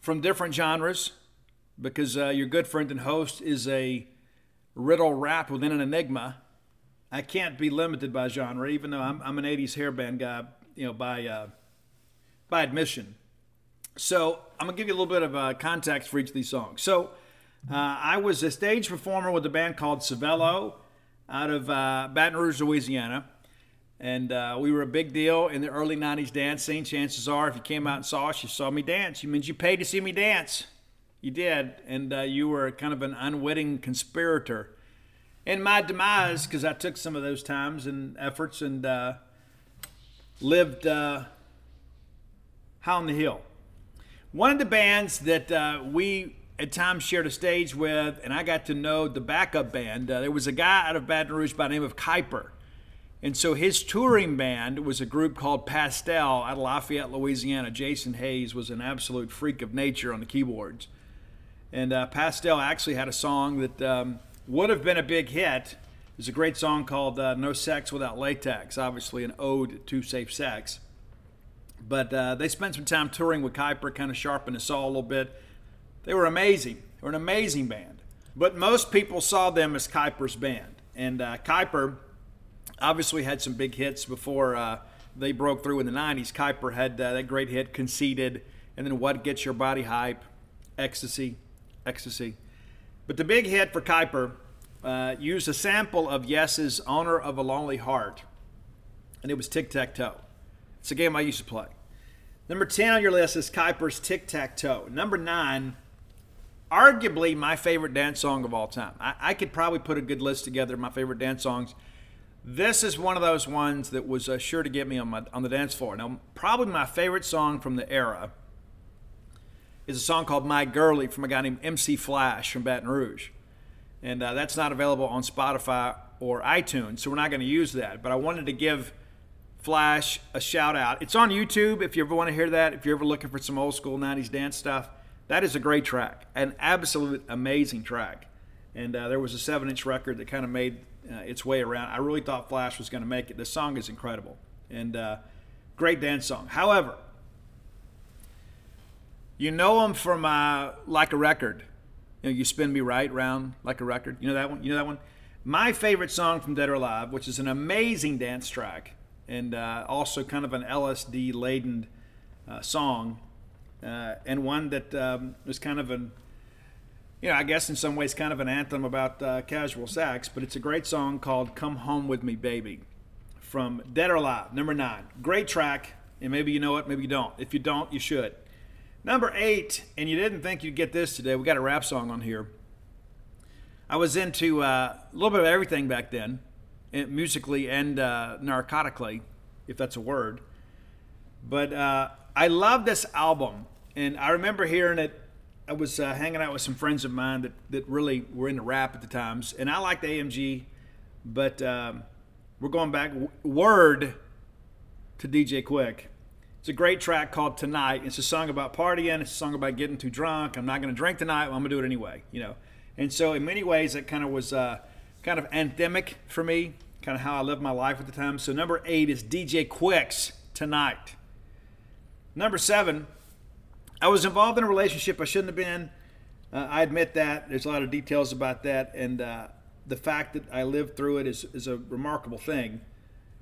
from different genres, because uh, your good friend and host is a riddle wrapped within an enigma. I can't be limited by genre, even though I'm, I'm an 80s hairband guy, you know, by, uh, by admission. So I'm to give you a little bit of uh, context for each of these songs. So Uh, I was a stage performer with a band called Savello out of uh, Baton Rouge, Louisiana. And uh, we were a big deal in the early 90s dance scene. Chances are, if you came out and saw us, you saw me dance. You means you paid to see me dance. You did. And uh, you were kind of an unwitting conspirator in my demise because I took some of those times and efforts and uh, lived high on the hill. One of the bands that uh, we at times shared a stage with, and I got to know the backup band. Uh, there was a guy out of Baton Rouge by the name of Kyper. And so his touring band was a group called Pastel out of Lafayette, Louisiana. Jason Hayes was an absolute freak of nature on the keyboards. And uh, Pastel actually had a song that um, would have been a big hit. It's a great song called uh, No Sex Without Latex, obviously an ode to safe sex. But uh, they spent some time touring with Kyper, kind of sharpened the saw a little bit. They were amazing. They were an amazing band. But most people saw them as Kyper's band. And uh, Kyper obviously had some big hits before uh, they broke through in the 90s. Kyper had uh, that great hit, Conceited, and then What Gets Your Body Hype, Ecstasy, Ecstasy. But the big hit for Kyper uh, used a sample of Yes's Owner of a Lonely Heart, and it was Tic Tac Toe. It's a game I used to play. Number 10 on your list is Kyper's Tic Tac Toe. Number 9, arguably my favorite dance song of all time. I, I, could probably put a good list together of my favorite dance songs. This is one of those ones that was uh, sure to get me on, my, on the dance floor. Now, probably my favorite song from the era is a song called My Girlie from a guy named MC Flash from Baton Rouge. And uh, that's not available on Spotify or iTunes, so we're not going to use that. But I wanted to give Flash a shout out. It's on YouTube if you ever want to hear that. If you're ever looking for some old school 90s dance stuff, that is a great track, an absolute amazing track. And uh, there was a seven inch record that kind of made uh, its way around. I really thought Flash was going to make it. The song is incredible and uh, great dance song. However, you know him from uh, Like a Record. You know, you spin me right round like a record. You know that one? You know that one? My favorite song from Dead or Alive, which is an amazing dance track and uh, also kind of an LSD laden uh, song, uh, and one that um, was kind of an, you know, I guess in some ways kind of an anthem about uh, casual sex, but it's a great song called "Come Home with Me, Baby," from Dead or Alive, number nine. Great track, and maybe you know it, maybe you don't. If you don't, you should. Number eight, and you didn't think you'd get this today. We got a rap song on here. I was into uh, a little bit of everything back then musically and uh, narcotically, if that's a word. But uh, I love this album, and I remember hearing it. I was uh, hanging out with some friends of mine that, that really were into rap at the times, and I liked AMG, but um, we're going back. Word to DJ Quik. It's a great track called Tonight. It's a song about partying. It's a song about getting too drunk. I'm not going to drink tonight. Well, I'm going to do it anyway, you know. And so, in many ways, it kind of was uh, kind of anthemic for me, kind of how I lived my life at the time. So number eight is DJ Quiks Tonight. Number seven, I was involved in a relationship I shouldn't have been. Uh, I admit that. There's a lot of details about that, and uh, the fact that I lived through it is, is a remarkable thing.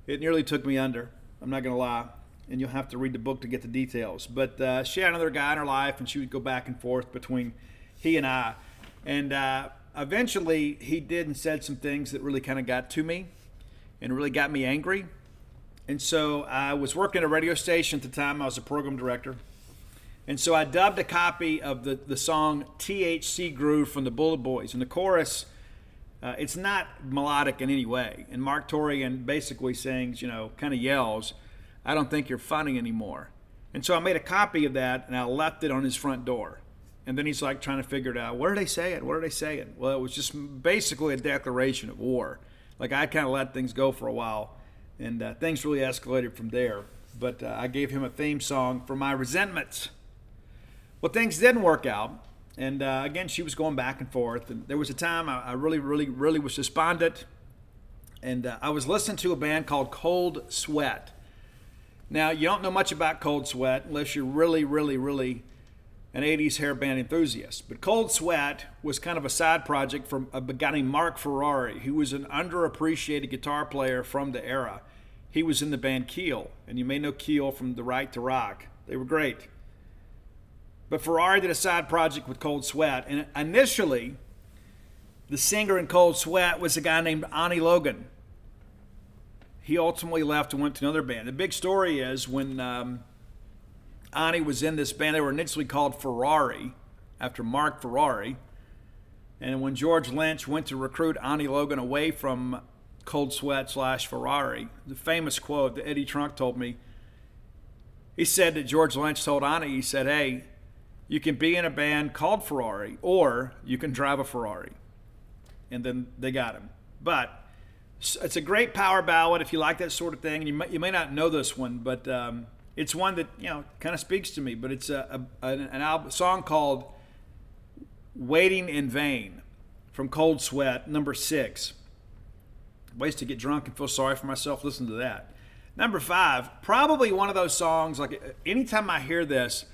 It nearly took me under. I'm not going to lie, and you'll have to read the book to get the details. But uh, she had another guy in her life, and she would go back and forth between he and I. And uh, eventually, he did and said some things that really kind of got to me and really got me angry. And so I was working at a radio station at the time. I was a program director. And so I dubbed a copy of the, the song THC Groove from the Bullet Boys. And the chorus, uh, it's not melodic in any way. And Marq Torien basically sings, you know, kind of yells, I don't think you're funny anymore. And so I made a copy of that and I left it on his front door. And then he's like trying to figure it out. What are they saying? What are they saying? Well, it was just basically a declaration of war. Like I kind of let things go for a while, and uh, things really escalated from there. But uh, I gave him a theme song for my resentments. Well, things didn't work out, and uh, again, she was going back and forth. And there was a time I, I really, really, really was despondent, and uh, I was listening to a band called Cold Sweat. Now, you don't know much about Cold Sweat unless you're really, really, really an 80s hair band enthusiast. But Cold Sweat was kind of a side project from a guy named Mark Ferrari, who was an underappreciated guitar player from the era. He was in the band Keel, and you may know Keel from The Right to Rock. They were great. But Ferrari did a side project with Cold Sweat, and initially, the singer in Cold Sweat was a guy named Ani Logan. He ultimately left and went to another band. The big story is when um, Ani was in this band, they were initially called Ferrari, after Mark Ferrari. And when George Lynch went to recruit Ani Logan away from Cold Sweat slash Ferrari, the famous quote that Eddie Trunk told me, he said that George Lynch told Ani, he said, hey, you can be in a band called Ferrari or you can drive a Ferrari. And then they got him. But it's a great power ballad if you like that sort of thing. You may, you may not know this one, but um, it's one that you know kind of speaks to me. But it's a, a an album, song called "Waiting in Vain" from Cold Sweat, number six. Ways to get drunk and feel sorry for myself. Listen to that. Number five, probably one of those songs. Like anytime I hear this,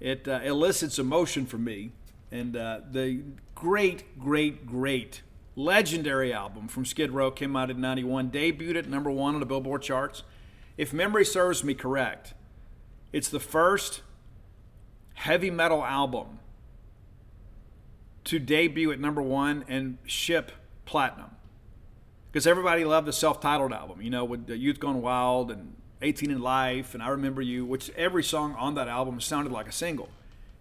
it uh, elicits emotion from me. And uh, the great, great, great, legendary album from Skid Row came out in 91, debuted at number one on the Billboard charts. If memory serves me correct, it's the first heavy metal album to debut at number one and ship platinum. Because everybody loved the self titled album, you know, with Youth Gone Wild and 18 in Life, and I Remember You, which every song on that album sounded like a single.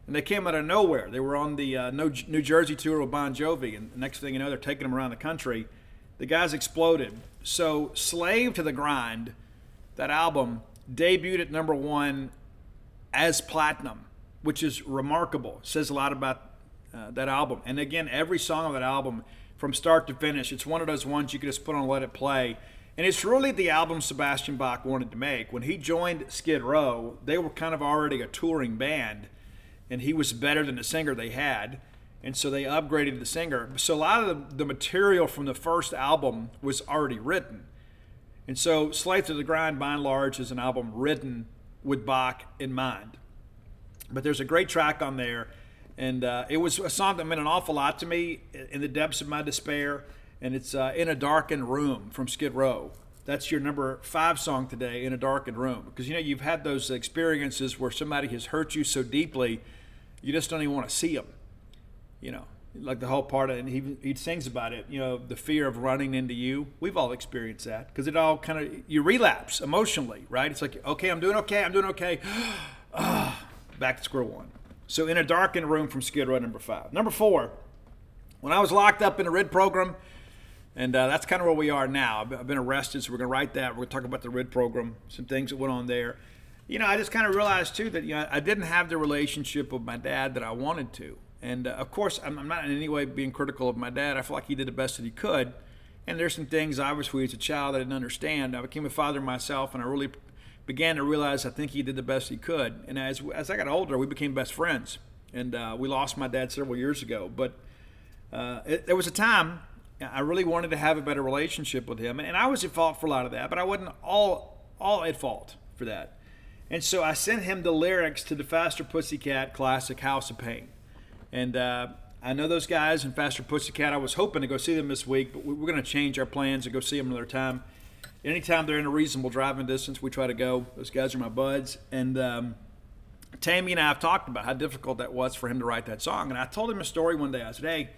And they came out of nowhere. They were on the uh, New Jersey tour with Bon Jovi, and next thing you know, they're taking them around the country. The guys exploded. So, Slave to the Grind, that album, debuted at number one as platinum, which is remarkable. Says a lot about uh, that album. And again, every song on that album, from start to finish, it's one of those ones you could just put on and let it play and it's really the album Sebastian Bach wanted to make. When he joined Skid Row, they were kind of already a touring band, and he was better than the singer they had. And so they upgraded the singer. So a lot of the, the material from the first album was already written. And so Slave to the Grind, by and large, is an album written with Bach in mind. But there's a great track on there. And uh, it was a song that meant an awful lot to me in the depths of my despair and it's uh, In a Darkened Room from Skid Row. That's your number five song today, In a Darkened Room. Because you know, you've had those experiences where somebody has hurt you so deeply, you just don't even want to see them. You know, like the whole part of and he, he sings about it, you know, the fear of running into you. We've all experienced that because it all kind of, you relapse emotionally, right? It's like, okay, I'm doing okay, I'm doing okay. back to square one. So, In a Darkened Room from Skid Row, number five. Number four, when I was locked up in a RID program, and uh, that's kind of where we are now. I've been arrested, so we're going to write that. We're going to talk about the RID program, some things that went on there. You know, I just kind of realized too that you know I didn't have the relationship with my dad that I wanted to. And uh, of course, I'm, I'm, not in any way being critical of my dad. I feel like he did the best that he could. And there's some things, obviously, as a child, I didn't understand. I became a father myself, and I really began to realize I think he did the best he could. And as as I got older, we became best friends. And uh, we lost my dad several years ago, but uh, it, there was a time I really wanted to have a better relationship with him, and I was at fault for a lot of that, but I wasn't all all at fault for that. And so I sent him the lyrics to the Faster Pussycat classic House of Pain, and uh, I know those guys and Faster Pussycat. I was hoping to go see them this week, but we're going to change our plans and go see them another time. Anytime they're in a reasonable driving distance, we try to go. Those guys are my buds, and. Um, Taime and I have talked about how difficult that was for him to write that song. And I told him a story one day. I said, Hey,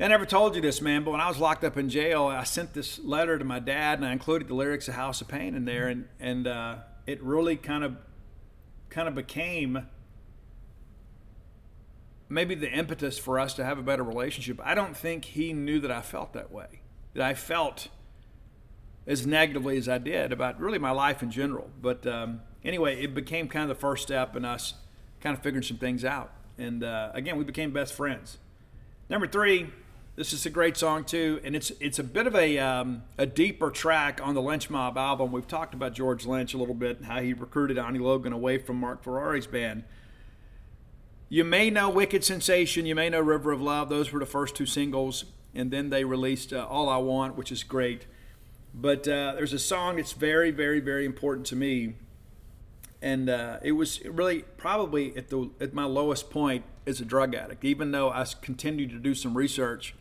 I never told you this, man, but when I was locked up in jail, I sent this letter to my dad, and I included the lyrics of House of Pain in there, and and uh, it really kind of kind of became maybe the impetus for us to have a better relationship. I don't think he knew that I felt that way, that I felt as negatively as I did about really my life in general. But um, anyway, it became kind of the first step in us kind of figuring some things out. And uh, again, we became best friends. Number three, this is a great song too, and it's it's a bit of a um, a deeper track on the Lynch Mob album. We've talked about George Lynch a little bit, and how he recruited Ani Logan away from Mark Ferrari's band. You may know Wicked Sensation, you may know River of Love. Those were the first two singles, and then they released uh, All I Want, which is great. But uh, there's a song that's very, very, very important to me, and uh, it was really probably at the at my lowest point as a drug addict. Even though I continued to do some research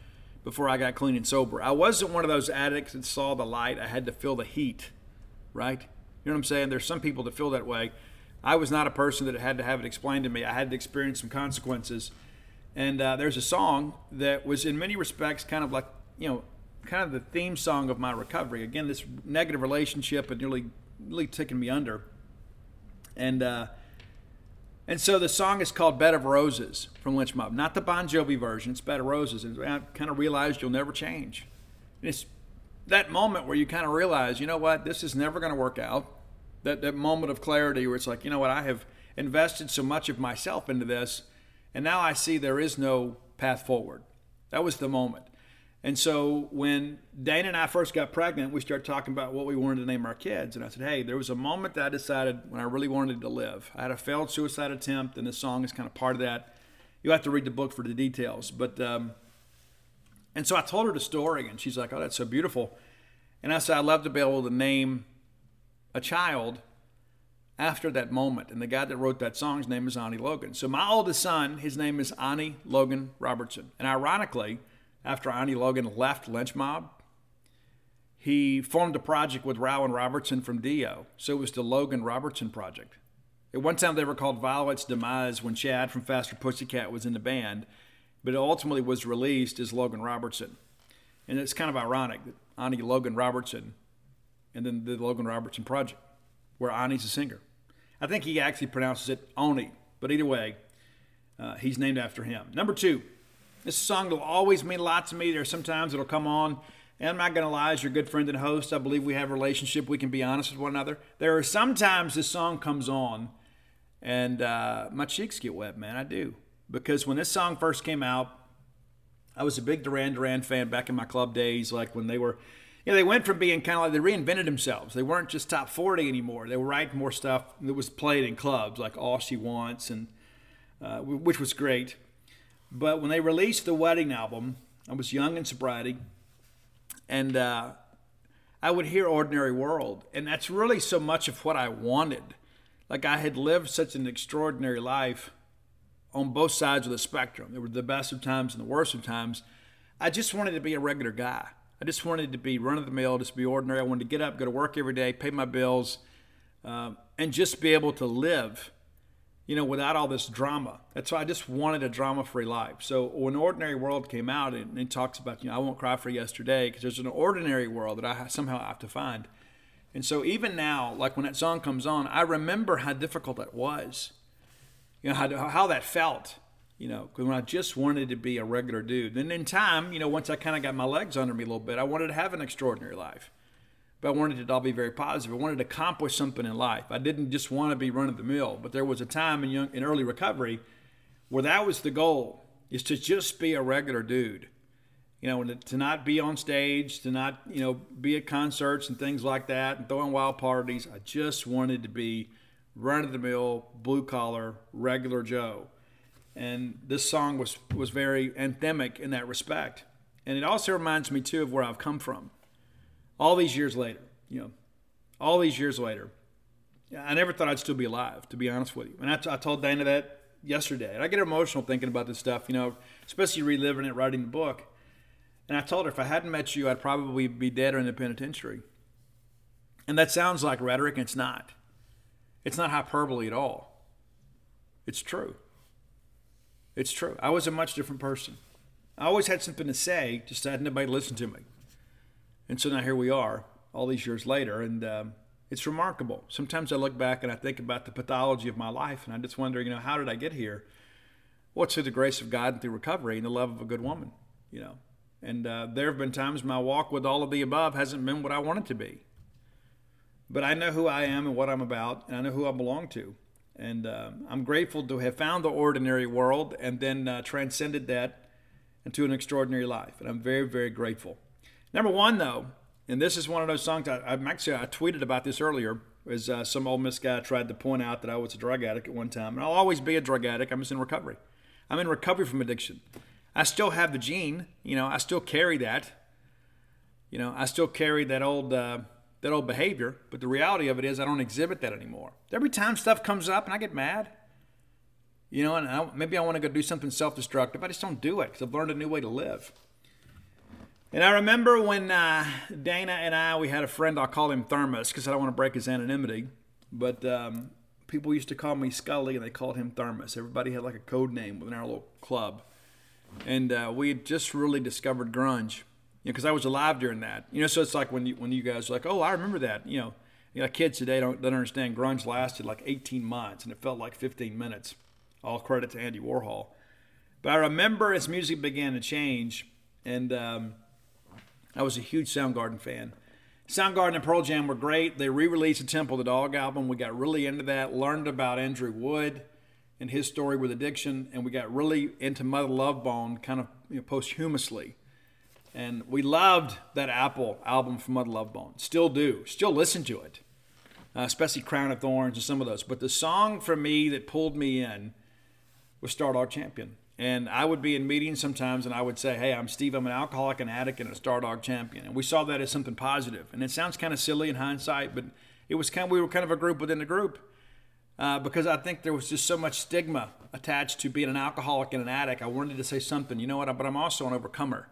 before I got clean and sober. I wasn't one of those addicts that saw the light. I had to feel the heat, right? You know what I'm saying? There's some people that feel that way. I was not a person that had to have it explained to me. I had to experience some consequences. And uh, there's a song that was, in many respects, kind of like, you know, kind of the theme song of my recovery. Again, this negative relationship had nearly, really taken me under. And, uh, and so the song is called Bed of Roses from Lynch Mob, not the Bon Jovi version. It's Bed of Roses. And I kind of realized you'll never change. And it's that moment where you kind of realize, you know what, this is never going to work out. That, that moment of clarity where it's like, you know what, I have invested so much of myself into this, and now I see there is no path forward. That was the moment. And so when Dana and I first got pregnant, we started talking about what we wanted to name our kids. And I said, hey, there was a moment that I decided when I really wanted to live. I had a failed suicide attempt, and this song is kind of part of that. You'll have to read the book for the details. But, um, and so I told her the story, and she's like, oh, that's so beautiful. And I said, I'd love to be able to name a child after that moment. And the guy that wrote that song's name is Ani Logan. So my oldest son, his name is Ani Logan Robertson. And ironically, after Ani Logan left Lynch Mob, he formed a project with Rowan Robertson from Dio. So it was the Logan Robertson Project. At one time, they were called Violet's Demise when Chad from Faster Pussycat was in the band, but it ultimately was released as Logan Robertson. And it's kind of ironic that Ani Logan Robertson and then the Logan Robertson Project, where Ani's a singer. I think he actually pronounces it Oni, but either way, uh, he's named after him. Number two, this song will always mean a lot to me. There's sometimes it'll come on, and I'm not going to lie, as your good friend and host, I believe we have a relationship. We can be honest with one another. There are sometimes this song comes on, and uh, my cheeks get wet, man. I do. Because when this song first came out, I was a big Duran Duran fan back in my club days, like when they were, know, they went from being kind of like they reinvented themselves. They weren't just top 40 anymore. They were writing more stuff that was played in clubs, like All She Wants, and uh, which was great. But when they released the wedding album, I was young in sobriety, and uh, I would hear Ordinary World. And that's really so much of what I wanted. Like I had lived such an extraordinary life on both sides of the spectrum. There were the best of times and the worst of times. I just wanted to be a regular guy. I just wanted to be run of the mill, just be ordinary. I wanted to get up, go to work every day, pay my bills, uh, and just be able to live you know, without all this drama. That's why I just wanted a drama free life. So when Ordinary World came out and it talks about, you know, I won't cry for yesterday because there's an ordinary world that I somehow have to find. And so even now, like when that song comes on, I remember how difficult that was. You know, how, how that felt, you know, when I just wanted to be a regular dude. And in time, you know, once I kind of got my legs under me a little bit, I wanted to have an extraordinary life but I wanted it to all be very positive. I wanted to accomplish something in life. I didn't just want to be run of the mill, but there was a time in young, in early recovery where that was the goal: is to just be a regular dude. You know, to not be on stage, to not you know be at concerts and things like that, and throwing wild parties. I just wanted to be run of the mill, blue collar, regular Joe. And this song was was very anthemic in that respect. And it also reminds me too of where I've come from all these years later, you know, all these years later, I never thought I'd still be alive, to be honest with you. And I, t- I told Dana that yesterday. And I get emotional thinking about this stuff, you know, especially reliving it, writing the book. And I told her if I hadn't met you, I'd probably be dead or in the penitentiary. And that sounds like rhetoric, and it's not. It's not hyperbole at all. It's true. It's true. I was a much different person. I always had something to say, just had nobody listen to me. And so now here we are, all these years later, and um, it's remarkable. Sometimes I look back and I think about the pathology of my life, and I just wonder, you know, how did I get here? Well, it's through the grace of God and through recovery and the love of a good woman, you know. And uh, there have been times my walk with all of the above hasn't been what I wanted to be. But I know who I am and what I'm about, and I know who I belong to. And uh, I'm grateful to have found the ordinary world and then uh, transcended that into an extraordinary life. And I'm very, very grateful. Number one, though, and this is one of those songs I, I'm actually I tweeted about this earlier. As uh, some Ole Miss guy tried to point out that I was a drug addict at one time, and I'll always be a drug addict. I'm just in recovery. I'm in recovery from addiction. I still have the gene, you know. I still carry that. You know, I still carry that old uh, that old behavior, but the reality of it is I don't exhibit that anymore. Every time stuff comes up and I get mad, you know, and I, maybe I want to go do something self-destructive, I just don't do it because I've learned a new way to live. And I remember when uh, Dana and I, we had a friend, I'll call him Thermos because I don't want to break his anonymity. But um, people used to call me Scully, and they called him Thermos. Everybody had like a code name within our little club, and uh, we had just really discovered grunge. Know, because I was alive during that. You know, so it's like when you when you guys are like, oh, I remember that. You know, you kids today don't don't understand. Grunge lasted like 18 months, and it felt like 15 minutes. All credit to Andy Warhol. But I remember as music began to change, and um, I was a huge Soundgarden fan. Soundgarden and Pearl Jam were great. They re-released the Temple of the Dog album. We got really into that. Learned about Andrew Wood and his story with addiction, and we got really into Mother Love Bone kind of you know, posthumously. And we loved that Apple album from Mud Love Bone. Still do. Still listen to it, uh, especially Crown of Thorns and some of those. But the song for me that pulled me in was Star Dog Champion. And I would be in meetings sometimes and I would say, Hey, I'm Steve, I'm an alcoholic, an addict, and a Star Dog champion. And we saw that as something positive. And it sounds kind of silly in hindsight, but it was kind of, we were kind of a group within the group. Uh, because I think there was just so much stigma attached to being an alcoholic and an addict. I wanted to say something, you know what, but I'm also an overcomer.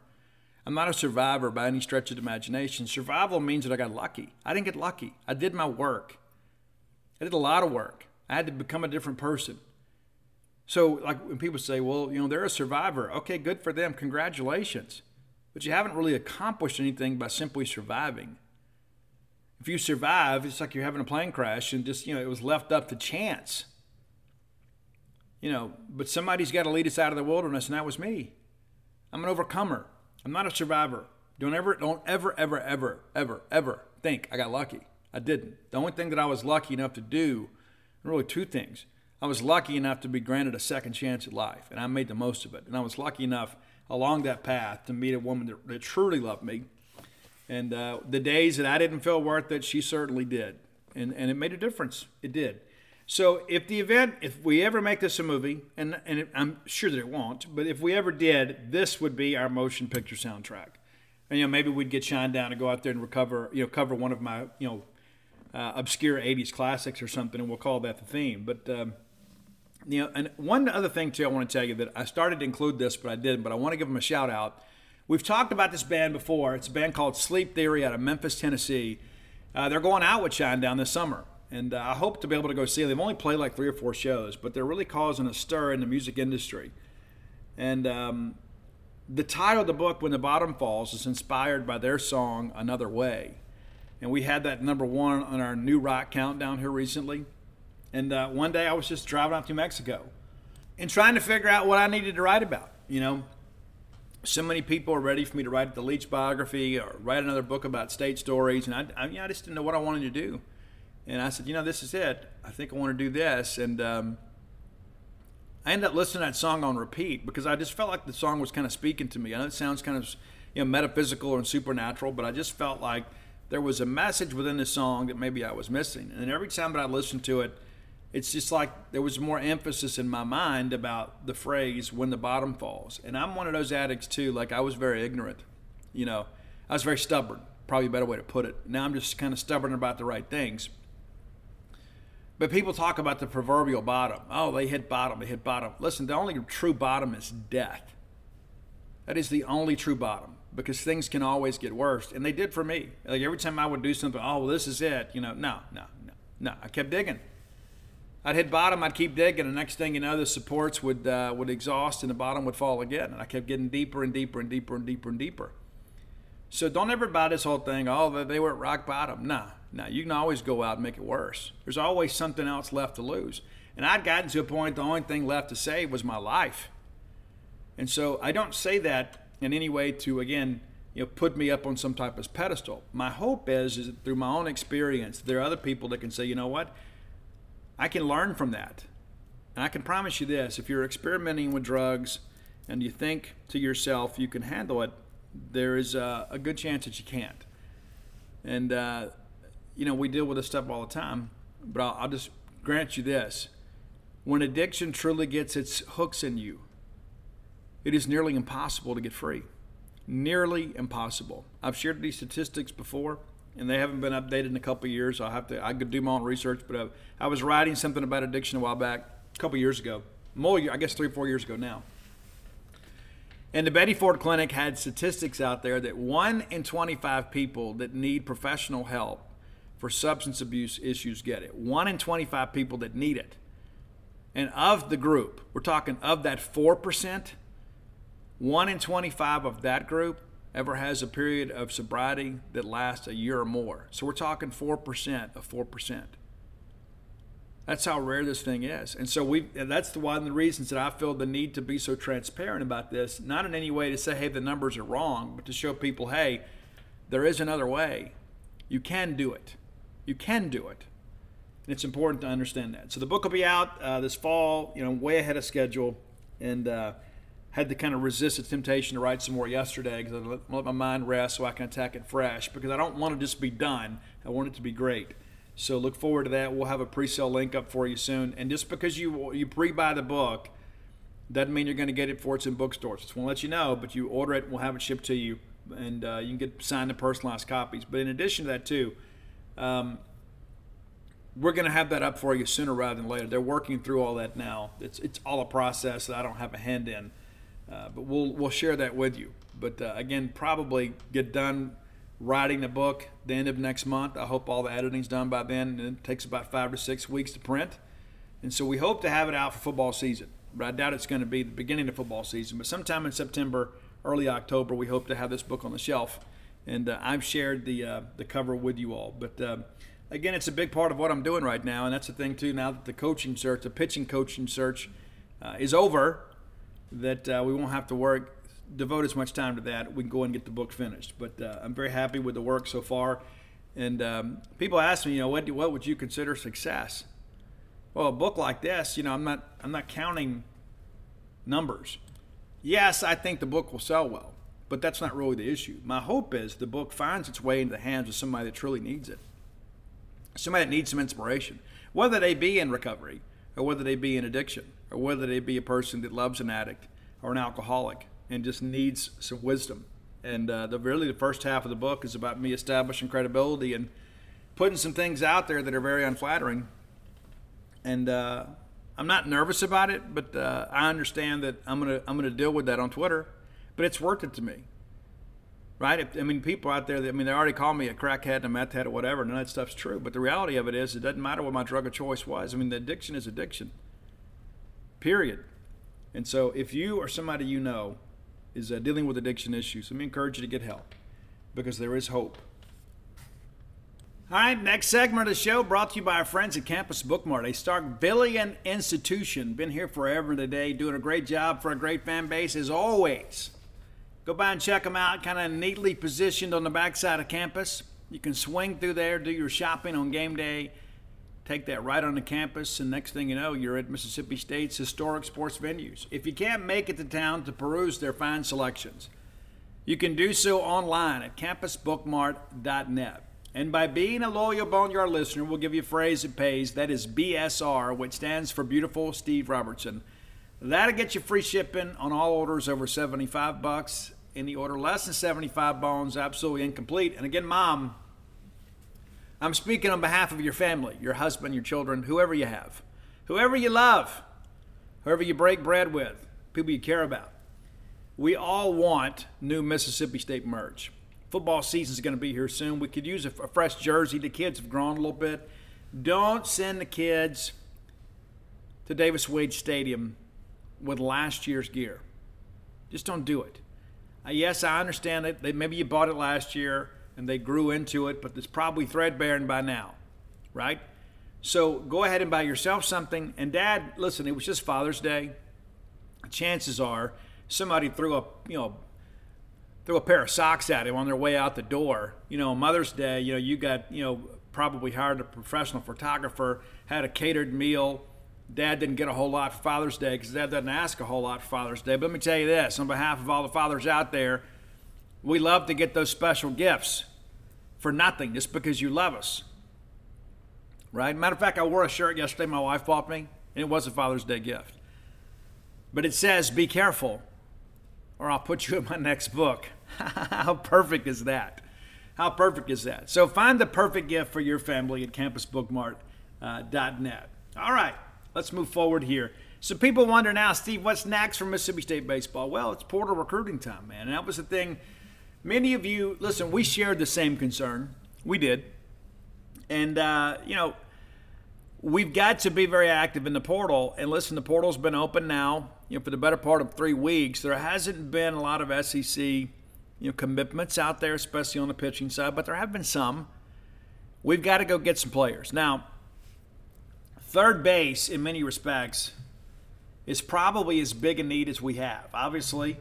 I'm not a survivor by any stretch of imagination. Survival means that I got lucky. I didn't get lucky. I did my work. I did a lot of work. I had to become a different person. So, like when people say, well, you know, they're a survivor, okay, good for them, congratulations. But you haven't really accomplished anything by simply surviving. If you survive, it's like you're having a plane crash and just, you know, it was left up to chance. You know, but somebody's got to lead us out of the wilderness, and that was me. I'm an overcomer. I'm not a survivor. Don't ever, don't ever, ever, ever, ever, ever think I got lucky. I didn't. The only thing that I was lucky enough to do, really two things. I was lucky enough to be granted a second chance at life, and I made the most of it. And I was lucky enough along that path to meet a woman that, that truly loved me. And uh, the days that I didn't feel worth it, she certainly did. And, and it made a difference. It did. So if the event, if we ever make this a movie, and, and I'm sure that it won't, but if we ever did, this would be our motion picture soundtrack. And, you know, maybe we'd get Shinedown to go out there and recover, you know, cover one of my, you know, uh, obscure 80s classics or something, and we'll call that the theme. But, um, you know, and one other thing too, I want to tell you that I started to include this, but I didn't. But I want to give them a shout out. We've talked about this band before. It's a band called Sleep Theory out of Memphis, Tennessee. Uh, they're going out with Shinedown this summer, and uh, I hope to be able to go see them. They've only played like three or four shows, but they're really causing a stir in the music industry. And um, the title of the book, When the Bottom Falls, is inspired by their song Another Way. And we had that number one on our new rock countdown here recently. And uh, one day I was just driving out through Mexico and trying to figure out what I needed to write about. You know, so many people are ready for me to write the Leach biography or write another book about state stories, and I, I, I just didn't know what I wanted to do. And I said, you know, this is it. I think I want to do this. And um, I ended up listening to that song on repeat because I just felt like the song was kind of speaking to me. I know it sounds kind of you know metaphysical and supernatural, but I just felt like there was a message within the song that maybe I was missing. And every time that I listened to it, it's just like there was more emphasis in my mind about the phrase when the bottom falls. And I'm one of those addicts too. Like I was very ignorant, you know, I was very stubborn, probably a better way to put it. Now I'm just kind of stubborn about the right things. But people talk about the proverbial bottom. Oh, they hit bottom, they hit bottom. Listen, the only true bottom is death. That is the only true bottom because things can always get worse. And they did for me. Like every time I would do something, oh, well, this is it. You know, no, no, no, no. I kept digging. I'd hit bottom, I'd keep digging, the next thing you know, the supports would uh, would exhaust, and the bottom would fall again, and I kept getting deeper and deeper and deeper and deeper and deeper. So don't ever buy this whole thing. Oh, they were at rock bottom. Nah, nah. You can always go out and make it worse. There's always something else left to lose. And I'd gotten to a point the only thing left to save was my life. And so I don't say that in any way to again, you know, put me up on some type of pedestal. My hope is, is through my own experience, there are other people that can say, you know what, I can learn from that. And I can promise you this if you're experimenting with drugs and you think to yourself you can handle it, there is a, a good chance that you can't. And, uh, you know, we deal with this stuff all the time, but I'll, I'll just grant you this. When addiction truly gets its hooks in you, it is nearly impossible to get free. Nearly impossible. I've shared these statistics before and they haven't been updated in a couple years. I'll have to. I could do my own research, but I, I was writing something about addiction a while back, a couple years ago, more I guess three or four years ago now. And the Betty Ford Clinic had statistics out there that one in 25 people that need professional help for substance abuse issues get it. One in 25 people that need it. And of the group, we're talking of that 4%, one in 25 of that group ever has a period of sobriety that lasts a year or more. So we're talking 4% of 4%. That's how rare this thing is. And so we that's the one of the reasons that I feel the need to be so transparent about this, not in any way to say, hey, the numbers are wrong, but to show people, hey, there is another way. You can do it. You can do it. And it's important to understand that. So the book will be out uh, this fall, you know, way ahead of schedule. And uh, had to kind of resist the temptation to write some more yesterday because I let my mind rest so I can attack it fresh because I don't want to just be done. I want it to be great. So look forward to that. We'll have a pre-sale link up for you soon. And just because you you pre-buy the book doesn't mean you're going to get it for it's in bookstores. Just want to let you know, but you order it, we'll have it shipped to you, and uh, you can get signed and personalized copies. But in addition to that, too, um, we're going to have that up for you sooner rather than later. They're working through all that now. It's it's all a process that I don't have a hand in, uh, but we'll we'll share that with you. But uh, again, probably get done writing the book the end of next month. I hope all the editing's done by then, and it takes about five to six weeks to print. And so we hope to have it out for football season. But I doubt it's going to be the beginning of football season. But sometime in September, early October, we hope to have this book on the shelf. And uh, I've shared the uh, the cover with you all. But uh, again, it's a big part of what I'm doing right now, and that's the thing too. Now that the coaching search, the pitching coaching search, uh, is over, that uh, we won't have to work devote as much time to that. We can go and get the book finished. But uh, I'm very happy with the work so far. And um, people ask me, you know, what, do, what would you consider success? Well, a book like this, you know, I'm not I'm not counting numbers. Yes, I think the book will sell well, but that's not really the issue. My hope is the book finds its way into the hands of somebody that truly needs it. Somebody that needs some inspiration, whether they be in recovery or whether they be in addiction or whether they be a person that loves an addict or an alcoholic and just needs some wisdom. And uh, the really the first half of the book is about me establishing credibility and putting some things out there that are very unflattering. And uh, I'm not nervous about it, but uh, I understand that I'm gonna I'm gonna deal with that on Twitter. But it's worth it to me, right? If, I mean, people out there, that, I mean, they already call me a crackhead and a meth head or whatever. None of that stuff's true. But the reality of it is, it doesn't matter what my drug of choice was. I mean, the addiction is addiction. Period. And so, if you or somebody you know is uh, dealing with addiction issues. Let me encourage you to get help because there is hope. All right, next segment of the show brought to you by our friends at Campus Bookmart, a Starkvillian institution. Been here forever today, doing a great job for a great fan base as always. Go by and check them out, kind of neatly positioned on the backside of campus. You can swing through there, do your shopping on game day take that right on the campus, and next thing you know, you're at Mississippi State's historic sports venues. If you can't make it to town to peruse their fine selections, you can do so online at campusbookmart.net. And by being a loyal Boneyard listener, we'll give you a phrase that pays. That is BSR, which stands for Beautiful Steve Robertson. That'll get you free shipping on all orders over 75 bucks. Any order less than 75 bones, absolutely incomplete. And again, mom, I'm speaking on behalf of your family, your husband, your children, whoever you have, whoever you love, whoever you break bread with, people you care about. We all want new Mississippi State merch. Football season is going to be here soon. We could use a, a fresh jersey. The kids have grown a little bit. Don't send the kids to Davis Wade Stadium with last year's gear. Just don't do it. Uh, yes, I understand it. maybe you bought it last year and they grew into it, but it's probably threadbare by now, right? So go ahead and buy yourself something. And dad, listen, it was just Father's Day. Chances are somebody threw a, you know, threw a pair of socks at him on their way out the door. You know, Mother's Day, you know, you got, you know, probably hired a professional photographer, had a catered meal. Dad didn't get a whole lot for Father's Day because Dad doesn't ask a whole lot for Father's Day. But let me tell you this on behalf of all the fathers out there, we love to get those special gifts for nothing just because you love us. Right? Matter of fact, I wore a shirt yesterday my wife bought me, and it was a Father's Day gift. But it says, Be careful, or I'll put you in my next book. How perfect is that? How perfect is that? So find the perfect gift for your family at campusbookmart.net. Uh, All right, let's move forward here. So people wonder now, Steve, what's next for Mississippi State baseball? Well, it's portal recruiting time, man. And that was the thing Many of you, listen, we shared the same concern. We did. And, uh, you know, we've got to be very active in the portal. And listen, the portal's been open now, you know, for the better part of three weeks. There hasn't been a lot of SEC, you know, commitments out there, especially on the pitching side, but there have been some. We've got to go get some players. Now, third base, in many respects, is probably as big a need as we have. Obviously,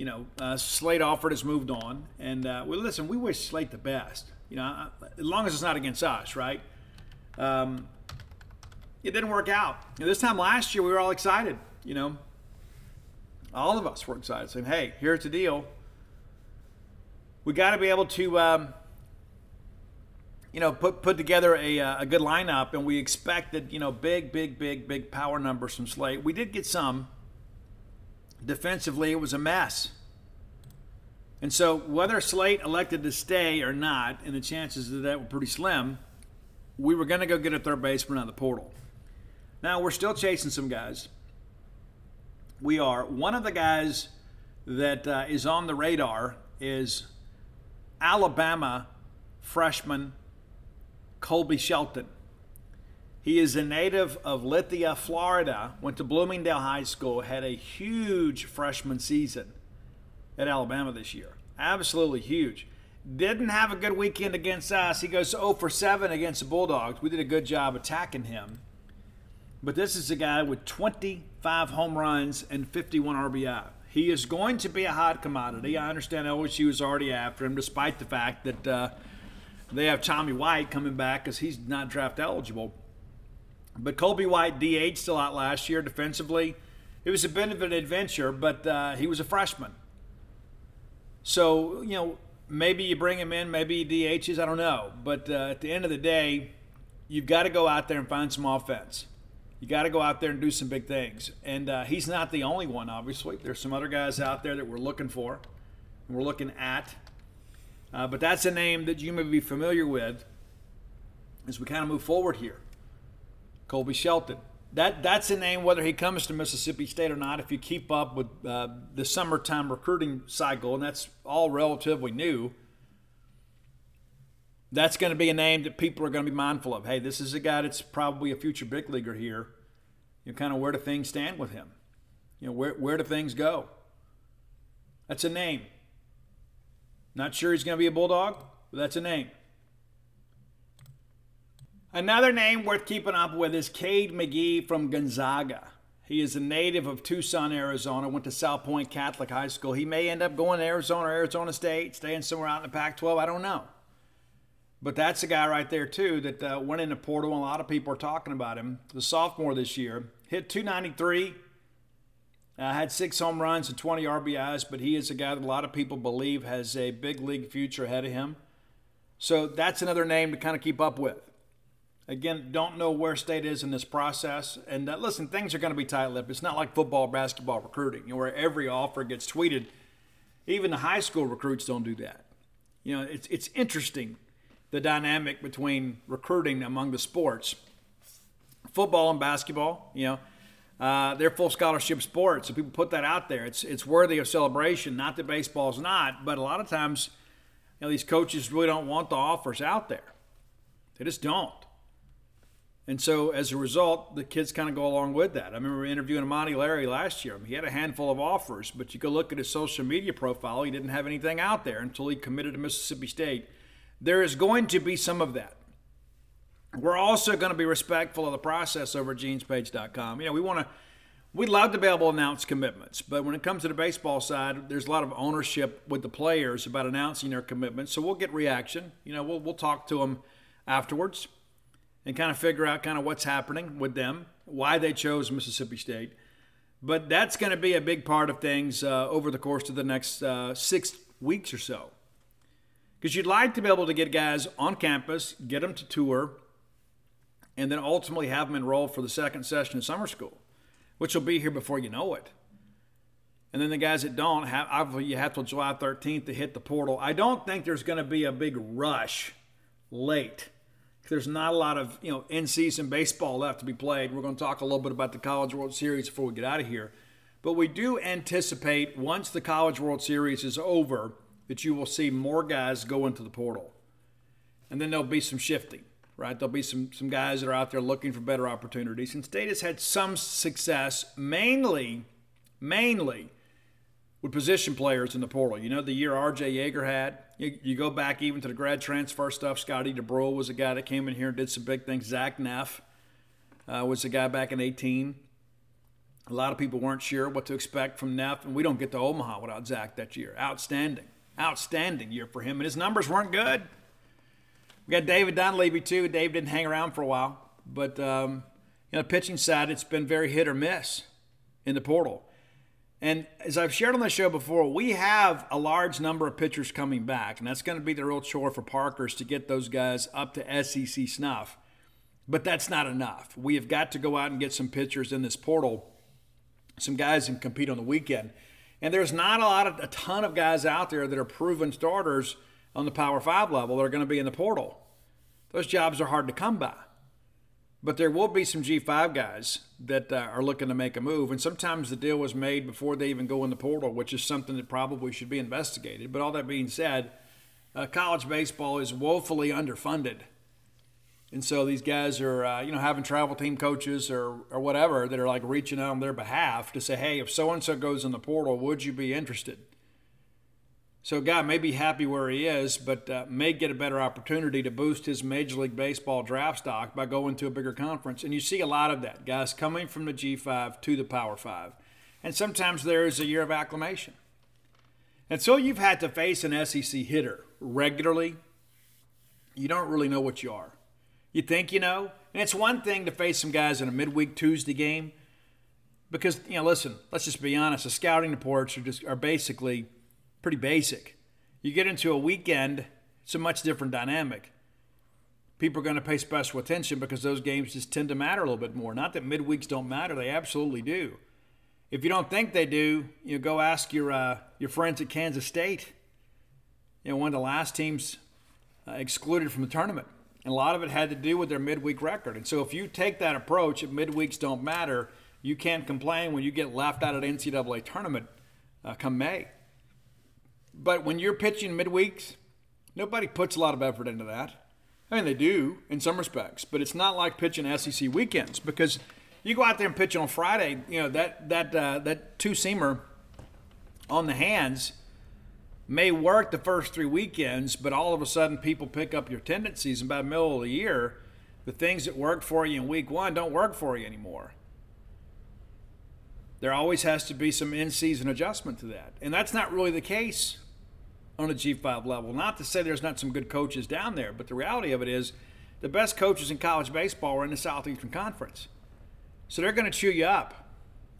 you know, uh, Slade Alford has moved on, and uh, well, listen, we wish Slade the best. You know, as long as it's not against us, right? Um, it didn't work out. You know, this time last year, we were all excited. You know, all of us were excited, saying, "Hey, here's the deal. We got to be able to." Um, you know, put put together a, uh, a good lineup, and we expected, you know, big, big, big, big power numbers from Slade. We did get some. Defensively, it was a mess. And so, whether Slade elected to stay or not, and the chances of that were pretty slim, we were going to go get a third baseman out of the portal. Now, we're still chasing some guys. We are. One of the guys that uh, is on the radar is Alabama freshman Colby Shelton. He is a native of Lithia, Florida, went to Bloomingdale High School, had a huge freshman season at Alabama this year. Absolutely huge. Didn't have a good weekend against us. He goes 0 for 7 against the Bulldogs. We did a good job attacking him. But this is a guy with 25 home runs and 51 RBI. He is going to be a hot commodity. I understand LSU is already after him, despite the fact that uh, they have Tommy White coming back because he's not draft eligible. But Colby White DH still out last year defensively. It was a bit of an adventure, but uh, he was a freshman. So, you know, maybe you bring him in, maybe he DHs, I don't know. But uh, at the end of the day, you've got to go out there and find some offense. You got to go out there and do some big things. And uh, he's not the only one, obviously. There's some other guys out there that we're looking for, and we're looking at. Uh, but that's a name that you may be familiar with as we kind of move forward here. Colby Shelton. That, that's a name, whether he comes to Mississippi State or not, if you keep up with uh, the summertime recruiting cycle, and that's all relatively new, that's going to be a name that people are going to be mindful of. Hey, this is a guy that's probably a future big leaguer here. You know, kind of where do things stand with him? You know, where, where do things go? That's a name. Not sure he's going to be a Bulldog, but that's a name. Another name worth keeping up with is Cade McGee from Gonzaga. He is a native of Tucson, Arizona, went to Salpointe Catholic High School. He may end up going to Arizona or Arizona State, staying somewhere out in the Pac 12. I don't know. But that's a guy right there, too, that uh, went into portal. A lot of people are talking about him. The sophomore this year hit 293, uh, had six home runs and 20 RBIs, but he is a guy that a lot of people believe has a big league future ahead of him. So that's another name to kind of keep up with. Again, don't know where state is in this process. And uh, listen, things are going to be tight lipped. It's not like football, basketball recruiting, where every offer gets tweeted. Even the high school recruits don't do that. You know, it's, it's interesting the dynamic between recruiting among the sports. Football and basketball, you know, uh, they're full scholarship sports, so people put that out there. It's it's worthy of celebration. Not that baseball's not, but a lot of times, you know, these coaches really don't want the offers out there. They just don't. And so as a result, the kids kind of go along with that. I remember interviewing Amani Larry last year. He had a handful of offers, but you go look at his social media profile, he didn't have anything out there until he committed to Mississippi State. There is going to be some of that. We're also going to be respectful of the process over at genespage.com. You know, we want to, we'd love to be able to announce commitments, but when it comes to the baseball side, there's a lot of ownership with the players about announcing their commitments. So we'll get reaction. You know, we'll, we'll talk to them afterwards and kind of figure out kind of what's happening with them, why they chose Mississippi State. But that's going to be a big part of things uh, over the course of the next uh, six weeks or so. Because you'd like to be able to get guys on campus, get them to tour, and then ultimately have them enroll for the second session of summer school, which will be here before you know it. And then the guys that don't, have, obviously you have till July 13th to hit the portal. I don't think there's going to be a big rush late. There's not a lot of you know in-season baseball left to be played. We're going to talk a little bit about the College World Series before we get out of here. But we do anticipate once the College World Series is over that you will see more guys go into the portal. and then there'll be some shifting, right? There'll be some some guys that are out there looking for better opportunities. And State has had some success, mainly, mainly with position players in the portal. You know, the year R.J. Yeager had. You, you go back even to the grad transfer stuff. Scotty Dubrule was a guy that came in here and did some big things. Zach Neff uh, was a guy back in 18. A lot of people weren't sure what to expect from Neff, and we don't get to Omaha without Zach that year. Outstanding, outstanding year for him, and his numbers weren't good. We got David Dunleavy too. Dave didn't hang around for a while, but um, you know, pitching side, it's been very hit or miss in the portal. And as I've shared on the show before, we have a large number of pitchers coming back, and that's going to be the real chore for Parker's to get those guys up to SEC snuff. But that's not enough. We have got to go out and get some pitchers in this portal, some guys can compete on the weekend. And there's not a lot of a ton of guys out there that are proven starters on the Power Five level that are going to be in the portal. Those jobs are hard to come by. But there will be some G5 guys that uh, are looking to make a move. And sometimes the deal was made before they even go in the portal, which is something that probably should be investigated. But all that being said, uh, college baseball is woefully underfunded. And so these guys are, uh, you know, having travel team coaches or, or whatever that are like reaching out on their behalf to say, hey, if so and so goes in the portal, would you be interested? So a guy may be happy where he is, but uh, may get a better opportunity to boost his Major League Baseball draft stock by going to a bigger conference. And you see a lot of that, guys coming from the G5 to the Power 5. And sometimes there is a year of acclimation. And so you've had to face an SEC hitter regularly. You don't really know what you are. You think you know? And it's one thing to face some guys in a midweek Tuesday game because, you know, listen, let's just be honest, the scouting reports are just are basically – pretty basic. You get into a weekend, it's a much different dynamic. People are going to pay special attention because those games just tend to matter a little bit more. Not that midweeks don't matter, they absolutely do. If you don't think they do, you know, go ask your uh, your friends at Kansas State. You know, one of the last teams uh, excluded from the tournament, and a lot of it had to do with their midweek record. And so, if you take that approach, if midweeks don't matter, you can't complain when you get left out of the NCAA tournament uh, come May. But when you're pitching midweeks, nobody puts a lot of effort into that. I mean, they do in some respects, but it's not like pitching SEC weekends because you go out there and pitch on Friday. You know that that uh, that two seamer on the hands may work the first three weekends, but all of a sudden people pick up your tendencies, and by the middle of the year, the things that worked for you in week one don't work for you anymore. There always has to be some in-season adjustment to that, and that's not really the case on a G5 level. Not to say there's not some good coaches down there, but the reality of it is the best coaches in college baseball are in the Southeastern Conference. So they're going to chew you up.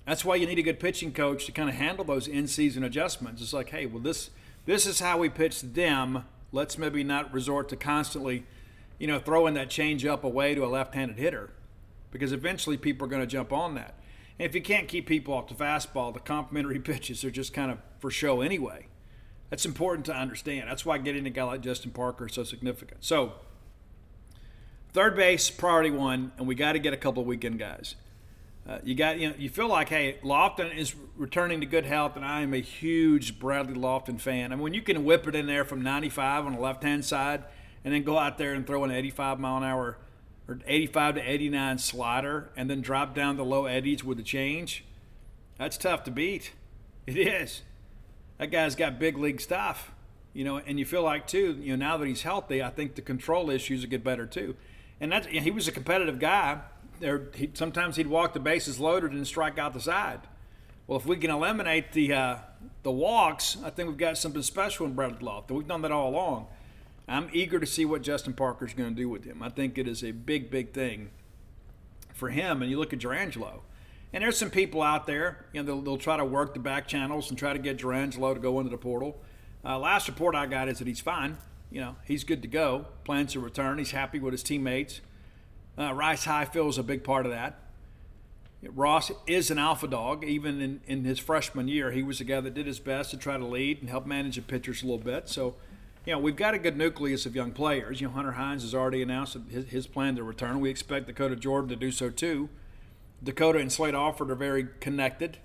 That's why you need a good pitching coach to kind of handle those in-season adjustments. It's like, hey, well this this is how we pitch them. Let's maybe not resort to constantly, you know, throwing that change up away to a left-handed hitter because eventually people are going to jump on that. And if you can't keep people off the fastball, the complementary pitches are just kind of for show anyway. That's important to understand. That's why getting a guy like Justin Parker is so significant. So, third base, priority one, and we got to get a couple of weekend guys. Uh, you got you know you feel like hey Loftin is returning to good health, and I am a huge Bradley Loftin fan. I mean, when you can whip it in there from 95 on the left hand side, and then go out there and throw an 85 mile an hour or 85 to 89 slider, and then drop down the low eddies with the change, that's tough to beat. It is that guy's got big league stuff, you know, and you feel like too, you know, now that he's healthy, I think the control issues will get better too. And that's he was a competitive guy. There, he, sometimes he'd walk the bases loaded and strike out the side. Well, if we can eliminate the uh, the walks, I think we've got something special in Bradley Loftin. We've done that all along. I'm eager to see what Justin Parker's going to do with him. I think it is a big, big thing for him. And you look at Jurrangelo. And there's some people out there, you know, they'll, they'll try to work the back channels and try to get Jurrangelo to go into the portal. Uh, last report I got is that he's fine. You know, he's good to go. Plans to return. He's happy with his teammates. Uh, Rice High feels a big part of that. Ross is an alpha dog. Even in, in his freshman year, he was the guy that did his best to try to lead and help manage the pitchers a little bit. So, you know, we've got a good nucleus of young players. You know, Hunter Hines has already announced his, his plan to return. We expect Dakota Jordan to do so too. Dakota and Slade Alford are very connected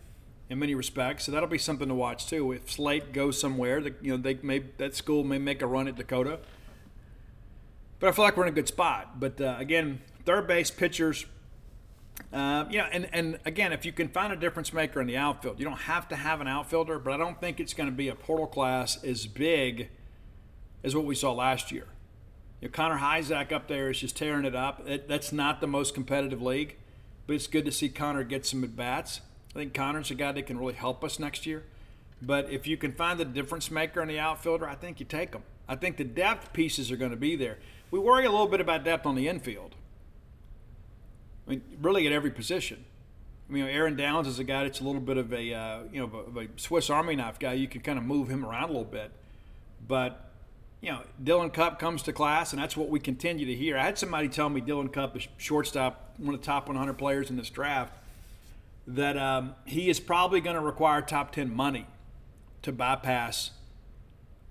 in many respects, so that'll be something to watch too. If Slade goes somewhere, that you know they may that school may make a run at Dakota. but I feel like we're in a good spot. But uh, again, third base pitchers. Uh, you know, and, and again, if you can find a difference maker in the outfield, you don't have to have an outfielder, but I don't think it's going to be a portal class as big as what we saw last year. You know, Connor Hujsak up there is just tearing it up. It, that's not the most competitive league, but it's good to see Connor get some at bats. I think Connor's a guy that can really help us next year. But if you can find the difference maker in the outfielder, I think you take them. I think the depth pieces are going to be there. We worry a little bit about depth on the infield. I mean, really at every position. I mean, Aaron Downs is a guy that's a little bit of a uh, you know of a Swiss Army knife guy. You can kind of move him around a little bit, but you know, Dylan Cupp comes to class, and that's what we continue to hear. I had somebody tell me Dylan Cupp is shortstop, one of the top 100 players in this draft, that um, he is probably going to require top 10 money to bypass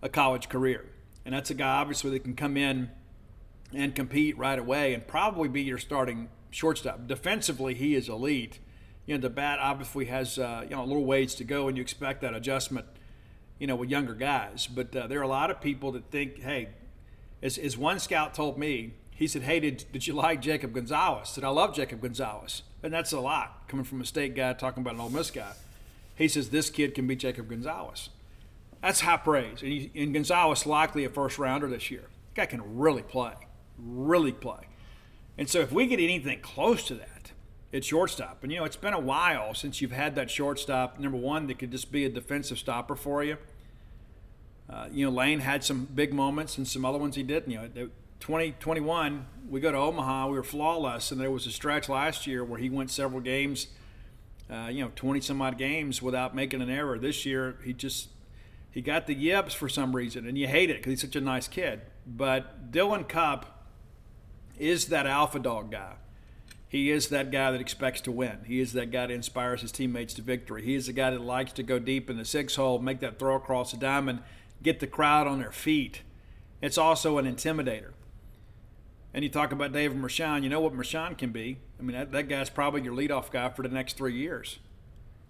a college career. And that's a guy, obviously, that can come in and compete right away and probably be your starting shortstop. Defensively, he is elite. You know, the bat obviously has uh, you know a little ways to go, and you expect that adjustment. You know, with younger guys, but uh, there are a lot of people that think, hey, as, as one scout told me, he said, hey, did, did you like Jacob Gonzalez? Said, I love Jacob Gonzalez, and that's a lot coming from a state guy talking about an Ole Miss guy. He says this kid can be Jacob Gonzalez. That's high praise, and, he, and Gonzalez likely a first rounder this year. Guy can really play, really play. And so if we get anything close to that, it's shortstop. And you know, it's been a while since you've had that shortstop, number one, that could just be a defensive stopper for you. Uh, you know, Lane had some big moments and some other ones he didn't. You know, 2021, we go to Omaha, we were flawless, and there was a stretch last year where he went several games, uh, you know, 20 some odd games without making an error. This year, he just he got the yips for some reason, and you hate it because he's such a nice kid. But Dylan Cupp is that alpha dog guy. He is that guy that expects to win. He is that guy that inspires his teammates to victory. He is the guy that likes to go deep in the six hole, make that throw across the diamond, get the crowd on their feet. It's also an intimidator. And you talk about David Mershon, you know what Mershon can be. I mean, that, that guy's probably your leadoff guy for the next three years.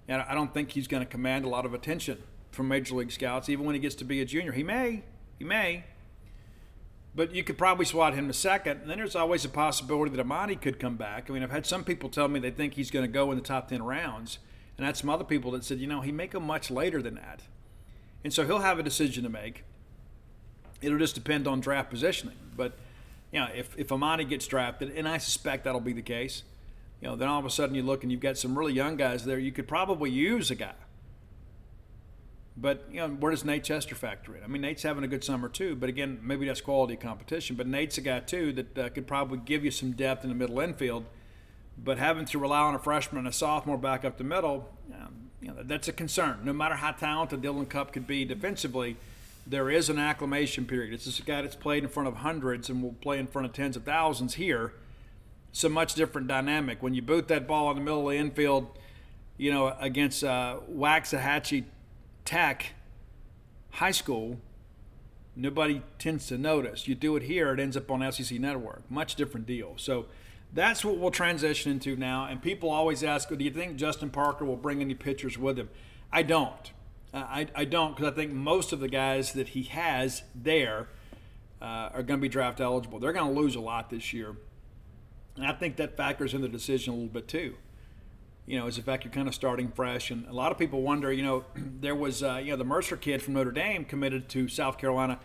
And I don't think he's going to command a lot of attention from Major League Scouts, even when he gets to be a junior. He may, he may, but you could probably swat him to second. And then there's always a possibility that Amani could come back. I mean, I've had some people tell me they think he's going to go in the top 10 rounds. And I had some other people that said, you know, he may go much later than that. And so he'll have a decision to make. It'll just depend on draft positioning. But, you know, if, if Amani gets drafted, and I suspect that'll be the case, you know, then all of a sudden you look and you've got some really young guys there. You could probably use a guy but you know, where does Nate Chester factor in? I mean, Nate's having a good summer too, but again, maybe that's quality competition. But Nate's a guy too that uh, could probably give you some depth in the middle infield. But having to rely on a freshman and a sophomore back up the middle, um, you know, that's a concern. No matter how talented Dylan Cupp could be defensively, there is an acclimation period. It's a guy that's played in front of hundreds and will play in front of tens of thousands here. It's a much different dynamic. When you boot that ball in the middle of the infield, you know, against uh, Waxahachie Tech High School, nobody tends to notice. You do it here, it ends up on SEC Network. Much different deal. So that's what we'll transition into now. And people always ask, do you think Justin Parker will bring any pitchers with him? I don't. Uh, I, I don't because I think most of the guys that he has there uh, are going to be draft eligible. They're going to lose a lot this year. And I think that factors in the decision a little bit too you know, is the fact you're kind of starting fresh. And a lot of people wonder, you know, there was, uh, you know, the Mercer kid from Notre Dame committed to South Carolina,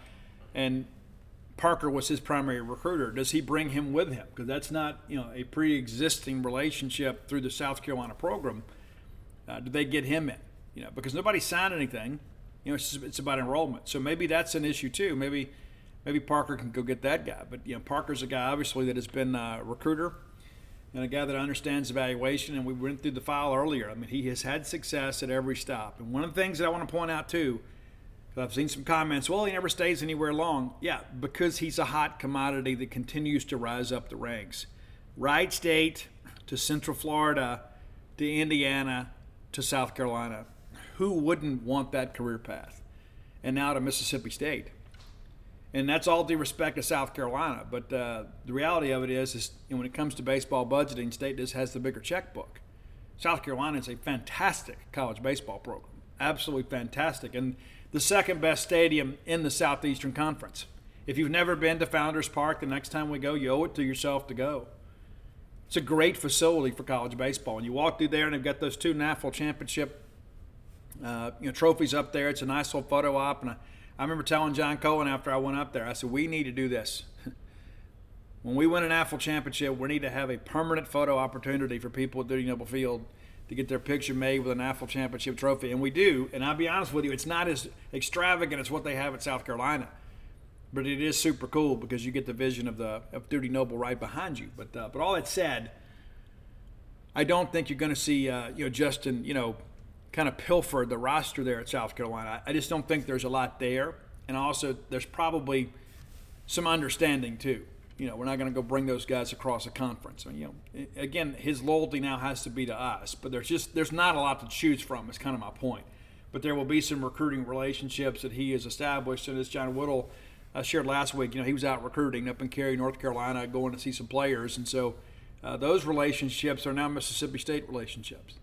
and Parker was his primary recruiter. Does he bring him with him? Because that's not, you know, a pre-existing relationship through the South Carolina program. Uh, do they get him in? You know, because nobody signed anything. You know, it's, it's about enrollment. So maybe that's an issue too. Maybe, maybe Parker can go get that guy. But you know, Parker's a guy obviously that has been a recruiter and a guy that understands evaluation. And we went through the file earlier. I mean, he has had success at every stop. And one of the things that I want to point out too, because I've seen some comments, well, he never stays anywhere long. Yeah, because he's a hot commodity that continues to rise up the ranks. Wright State to Central Florida to Indiana to South Carolina. Who wouldn't want that career path? And now to Mississippi State and that's all due respect to South Carolina. But uh, the reality of it is, is when it comes to baseball budgeting, State just has the bigger checkbook. South Carolina is a fantastic college baseball program, absolutely fantastic, and the second best stadium in the Southeastern Conference. If you've never been to Founders Park, the next time we go, you owe it to yourself to go. It's a great facility for college baseball. And you walk through there, and they've got those two NAFL championship uh, you know, trophies up there. It's a nice little photo op. And I, I remember telling John Cohen after I went up there, I said, we need to do this. when we win an NAFL championship, we need to have a permanent photo opportunity for people at Dudy Noble Field to get their picture made with an NAFL championship trophy. And we do. And I'll be honest with you, it's not as extravagant as what they have at South Carolina. But it is super cool because you get the vision of the of Dudy Noble right behind you. But uh, but all that said, I don't think you're going to see uh, you know Justin you know kind of pilfered the roster there at South Carolina. I just don't think there's a lot there, and also there's probably some understanding too. You know, we're not going to go bring those guys across a conference. I mean, you know, again, his loyalty now has to be to us, but there's just there's not a lot to choose from. Is kind of my point. But there will be some recruiting relationships that he has established, and as John Whittle uh, shared last week, you know, he was out recruiting up in Cary, North Carolina, going to see some players, and so uh, those relationships are now Mississippi State relationships.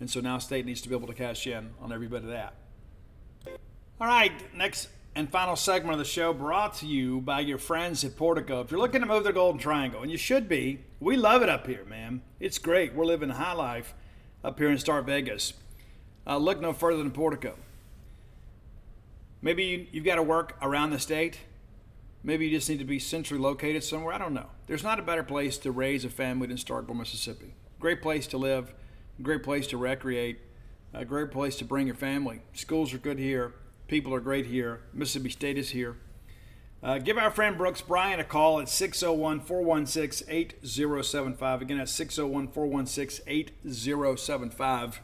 And so now State needs to be able to cash in on every bit of that. All right, next and final segment of the show brought to you by your friends at Portico. If you're looking to move the Golden Triangle, and you should be, we love it up here, man. It's great. We're living high life up here in Stark Vegas. Uh, look no further than Portico. Maybe you, you've got to work around the state. Maybe you just need to be centrally located somewhere. I don't know. There's not a better place to raise a family than Starkville, Mississippi. Great place to live great place to recreate, a great place to bring your family. Schools are good here. People are great here. Mississippi State is here. Uh, give our friend Brooks Bryan a call at 601 416 8075. Again, that's 601 416 8075.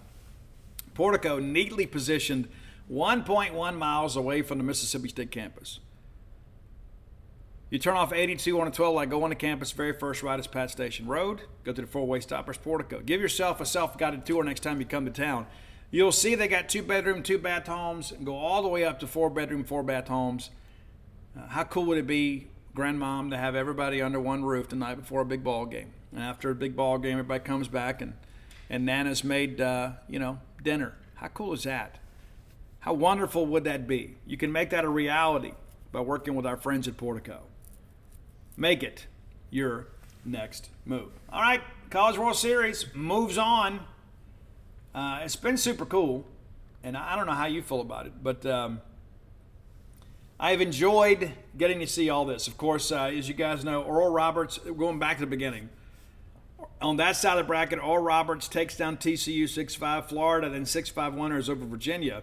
Portico neatly positioned 1.1 miles away from the Mississippi State campus. You turn off 82 on a 12 like go on campus, very first ride is Pat Station Road. Go to the four way stoppers, Portico. Give yourself a self guided tour next time you come to town. You'll see they got two bedroom, two bath homes, and go all the way up to four bedroom, four bath homes. Uh, how cool would it be, grandmom, to have everybody under one roof the night before a big ball game? And after a big ball game, everybody comes back and, and Nana's made, uh, you know, dinner. How cool is that? How wonderful would that be? You can make that a reality by working with our friends at Portico make it your next move. All right, College World Series moves on. Uh, it's been super cool, and I don't know how you feel about it, but um, I've enjoyed getting to see all this. Of course, uh, as you guys know, Oral Roberts, going back to the beginning, on that side of the bracket, Oral Roberts takes down TCU 6 5, Florida, then 6 5 winners over Virginia.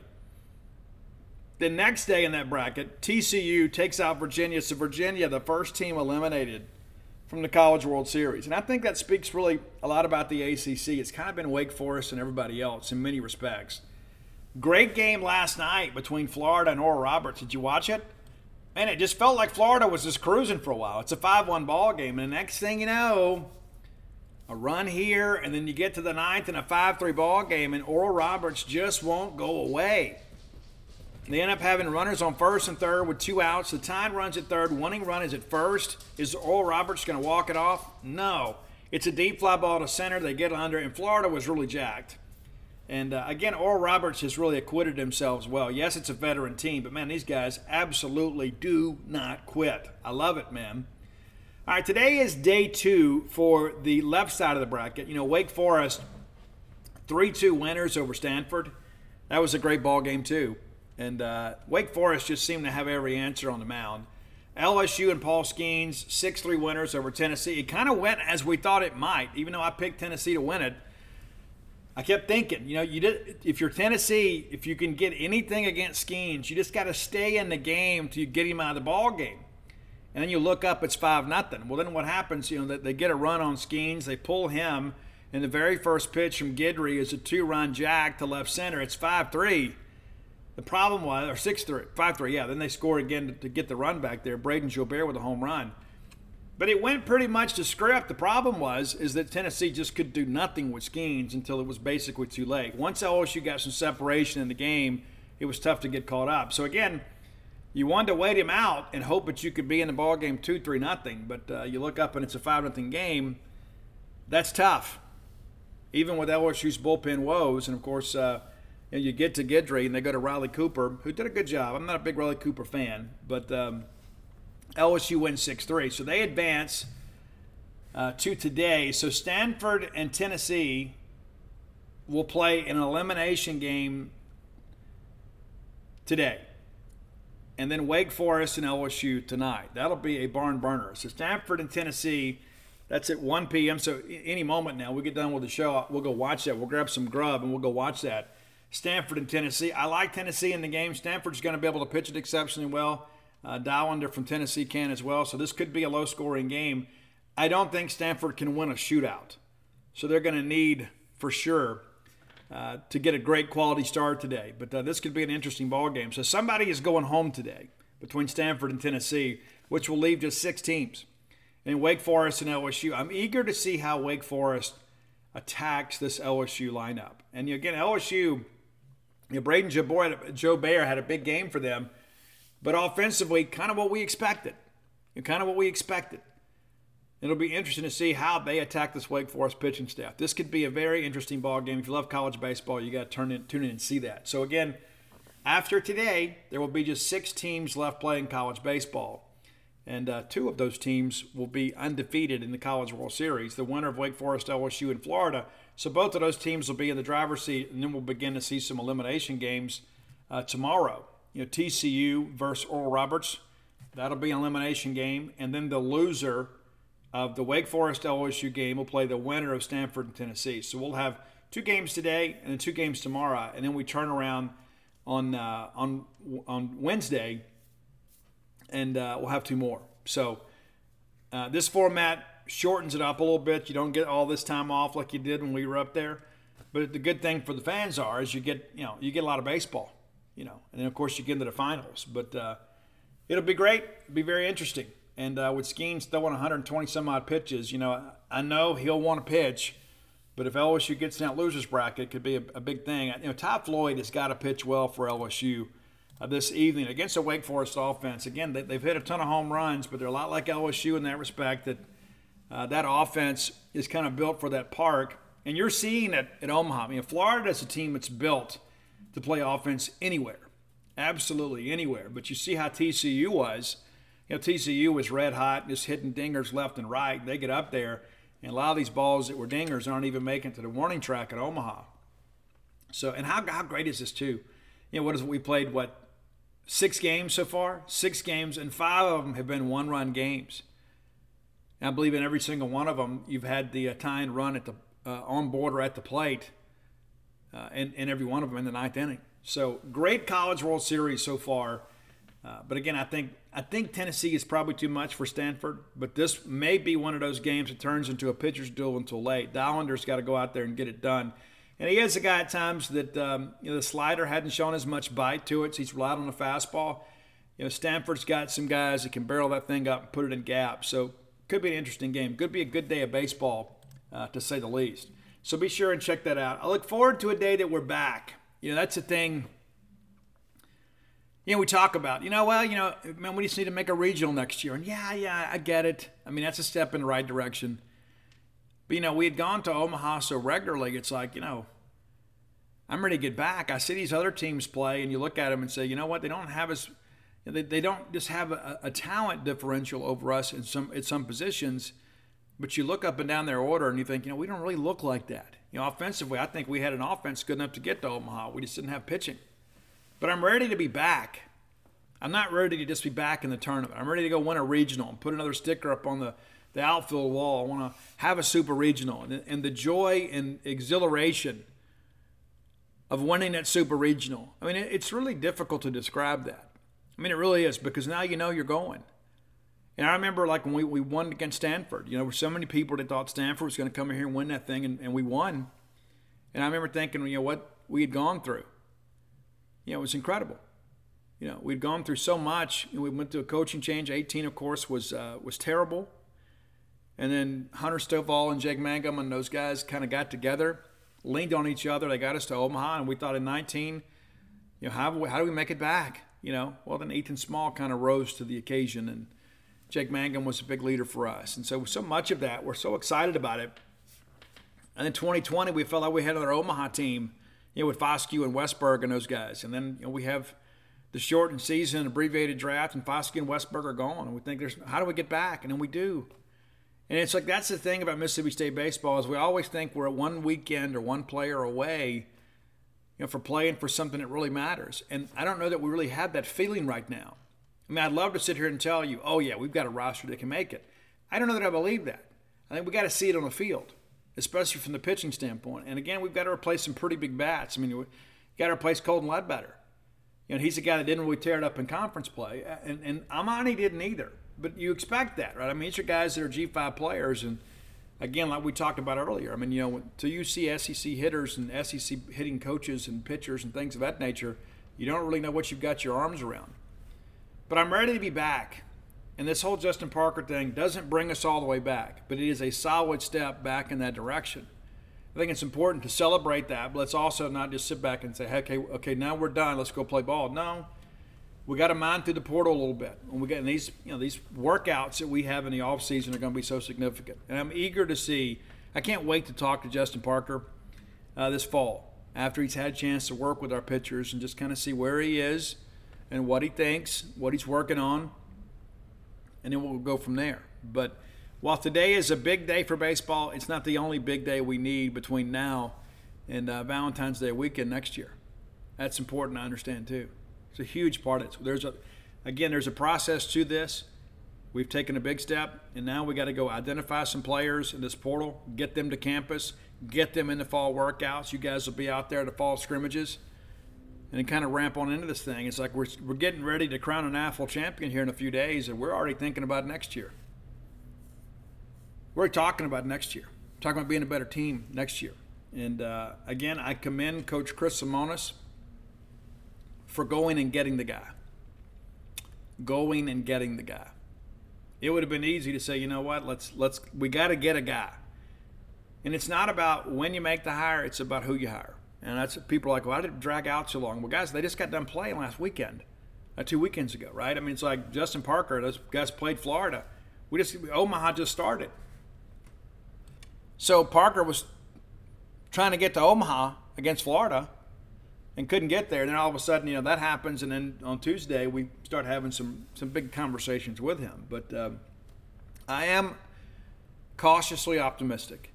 The next day in that bracket, TCU takes out Virginia. So Virginia, the first team eliminated from the College World Series. And I think that speaks really a lot about the ACC. It's kind of been Wake Forest and everybody else in many respects. Great game last night between Florida and Oral Roberts. Did you watch it? Man, it just felt like Florida was just cruising for a while. It's a 5 1 ball game. And the next thing you know, a run here, and then you get to the ninth and a 5 3 ball game, and Oral Roberts just won't go away. They end up having runners on first and third with two outs. The tying runs at third. Winning run is at first. Is Oral Roberts going to walk it off? No. It's a deep fly ball to center. They get under, and Florida was really jacked. And uh, again, Oral Roberts has really acquitted themselves well. Yes, it's a veteran team, but man, these guys absolutely do not quit. I love it, man. All right, today is day two for the left side of the bracket. You know, Wake Forest, 3 2 winners over Stanford. That was a great ball game, too. And uh, Wake Forest just seemed to have every answer on the mound. LSU and Paul Skenes, 6 3 winners over Tennessee. It kind of went as we thought it might, even though I picked Tennessee to win it. I kept thinking, you know, you did, if you're Tennessee, if you can get anything against Skenes, you just got to stay in the game to get him out of the ball game. And then you look up, it's 5 nothing. Well, then what happens, you know, they get a run on Skenes, they pull him, and the very first pitch from Guidry is a two run jack to left center. It's 5 3. The problem was, or 6 3, 5 3, yeah. Then they scored again to, to get the run back there. Braden Gilbert with a home run. But it went pretty much to script. The problem was is that Tennessee just could do nothing with Skenes until it was basically too late. Once LSU got some separation in the game, it was tough to get caught up. So again, you wanted to wait him out and hope that you could be in the ball game two three nothing. But uh, you look up and it's a five nothing game. That's tough, even with LSU's bullpen woes. And of course, uh, and you get to Guidry and they go to Riley Cooper, who did a good job. I'm not a big Riley Cooper fan, but um, LSU wins 6 3. So they advance uh, to today. So Stanford and Tennessee will play an elimination game today. And then Wake Forest and LSU tonight. That'll be a barn burner. So Stanford and Tennessee, that's at 1 p.m. So any moment now, we get done with the show, we'll go watch that. We'll grab some grub and we'll go watch that. Stanford and Tennessee. I like Tennessee in the game. Stanford's going to be able to pitch it exceptionally well. Uh, Dollander from Tennessee can as well. So this could be a low scoring game. I don't think Stanford can win a shootout. So they're going to need, for sure, uh, to get a great quality start today. But uh, this could be an interesting ball game. So somebody is going home today between Stanford and Tennessee, which will leave just six teams. And Wake Forest and LSU. I'm eager to see how Wake Forest attacks this LSU lineup. And again, LSU, you know, Brayden Jobert had a big game for them, but offensively, kind of what we expected. Know, kind of what we expected. It'll be interesting to see how they attack this Wake Forest pitching staff. This could be a very interesting ball game. If you love college baseball, you got to turn in, tune in and see that. So again, after today, there will be just six teams left playing college baseball, and uh, two of those teams will be undefeated in the College World Series. The winner of Wake Forest, LSU, in Florida. So both of those teams will be in the driver's seat, and then we'll begin to see some elimination games uh, tomorrow. You know, TCU versus Oral Roberts. That'll be an elimination game, and then the loser of the Wake Forest LSU game will play the winner of Stanford and Tennessee. So we'll have two games today and then two games tomorrow, and then we turn around on uh, on on Wednesday, and uh, we'll have two more. So uh, this format shortens it up a little bit. You don't get all this time off like you did when we were up there. But the good thing for the fans are is you get you know you get a lot of baseball, you know, and then of course you get into the finals. But uh, it'll be great. It'll be very interesting. And uh, with Skenes throwing 120 some odd pitches, you know, I know he'll want to pitch, but if LSU gets in that losers bracket, it could be a, a big thing. You know, Ty Floyd has got to pitch well for LSU uh, this evening against the Wake Forest offense. Again, they, have hit a ton of home runs, but they're a lot like LSU in that respect. That uh, that offense is kind of built for that park, and you're seeing it at Omaha. I mean, Florida is a team that's built to play offense anywhere, absolutely anywhere. But you see how TCU was you know, TCU was red hot, just hitting dingers left and right. They get up there, and a lot of these balls that were dingers aren't even making to the warning track at Omaha. So, and how, how great is this too? You know, what is we played? What six games so far? Six games, and five of them have been one-run games. And I believe in every single one of them, you've had the uh, and run at the uh, on board or at the plate, uh, in, in every one of them in the ninth inning. So great College World Series so far. Uh, but again, I think I think Tennessee is probably too much for Stanford. But this may be one of those games that turns into a pitcher's duel until late. Dollander's got to go out there and get it done. And he is a guy at times that um, you know the slider hadn't shown as much bite to it. So he's relied on the fastball. You know, Stanford's got some guys that can barrel that thing up and put it in gaps. So could be an interesting game. Could be a good day of baseball, uh, to say the least. So be sure and check that out. I look forward to a day that we're back. You know, that's the thing you know, we talk about, you know, well, you know, man, we just need to make a regional next year. And yeah, yeah, I get it. I mean, that's a step in the right direction. But, you know, we had gone to Omaha so regularly, it's like, you know, I'm ready to get back. I see these other teams play, and you look at them and say, you know what, they don't have as, they, they don't just have a, a talent differential over us in some, in some positions. But you look up and down their order and you think, you know, we don't really look like that. You know, offensively, I think we had an offense good enough to get to Omaha. We just didn't have pitching. But I'm ready to be back. I'm not ready to just be back in the tournament. I'm ready to go win a regional and put another sticker up on the, the outfield wall. I want to have a super regional. And, and the joy and exhilaration of winning that super regional. I mean, it, it's really difficult to describe that. I mean, it really is because now you know you're going. And I remember like when we, we won against Stanford, you know, there were so many people that thought Stanford was going to come in here and win that thing, and, and we won. And I remember thinking, you know, what we had gone through you know, it was incredible. You know, we'd gone through so much. And we went through a coaching change. 18, of course, was uh, was terrible. And then Hunter Stovall and Jake Mangum and those guys kind of got together, leaned on each other. They got us to Omaha, and we thought in 19, you know, how, how do we make it back? You know, well, then Ethan Small kind of rose to the occasion, and Jake Mangum was a big leader for us. And so, so much of that, we're so excited about it. And then 2020, we felt like we had our Omaha team – you know, with Foscue and Westburg and those guys. And then you know, we have the shortened season, abbreviated draft, and Foscue and Westburg are gone. And we think there's how do we get back? And then we do. And it's like that's the thing about Mississippi State baseball is we always think we're one weekend or one player away, you know, for playing for something that really matters. And I don't know that we really have that feeling right now. I mean, I'd love to sit here and tell you, oh yeah, we've got a roster that can make it. I don't know that I believe that. I think we got to see it on the field, especially from the pitching standpoint. And again, we've got to replace some pretty big bats. I mean, we got to replace Colton Ledbetter. You know, he's a guy that didn't really tear it up in conference play, and and Amani didn't either. But you expect that, right? I mean, these are guys that are G5 players, and again, like we talked about earlier, I mean, you know, until you see SEC hitters and SEC hitting coaches and pitchers and things of that nature, you don't really know what you've got your arms around. But I'm ready to be back. And this whole Justin Parker thing doesn't bring us all the way back, but it is a solid step back in that direction. I think it's important to celebrate that, but let's also not just sit back and say, okay, okay, now we're done. Let's go play ball. No, we got to mine through the portal a little bit. And we get these, you know, these workouts that we have in the off season are going to be so significant. And I'm eager to see. I can't wait to talk to Justin Parker uh, this fall after he's had a chance to work with our pitchers and just kind of see where he is and what he thinks, what he's working on, and then we'll go from there. But while today is a big day for baseball, it's not the only big day we need between now and uh, Valentine's Day weekend next year. That's important to understand too. It's a huge part of it. There's a, again, there's a process to this. We've taken a big step, and now we got to go identify some players in this portal, get them to campus, get them in the fall workouts. You guys will be out there at the fall scrimmages, and then kind of ramp on into this thing. It's like we're, we're getting ready to crown an AFL champion here in a few days, and we're already thinking about next year. We're talking about next year, talking about being a better team next year. And uh, again, I commend Coach Chris Lemonis for going and getting the guy. Going and getting the guy. It would have been easy to say, you know what, let's let's we got to get a guy. And it's not about when you make the hire, it's about who you hire. And that's people are like, well, I didn't drag out so long. Well, guys, they just got done playing last weekend, uh, two weekends ago, right? I mean, it's like Justin Parker, those guys played Florida. We just Omaha just started. So Parker was trying to get to Omaha against Florida and couldn't get there. And then all of a sudden, you know, that happens. And then on Tuesday, we start having some some big conversations with him. But um, I am cautiously optimistic,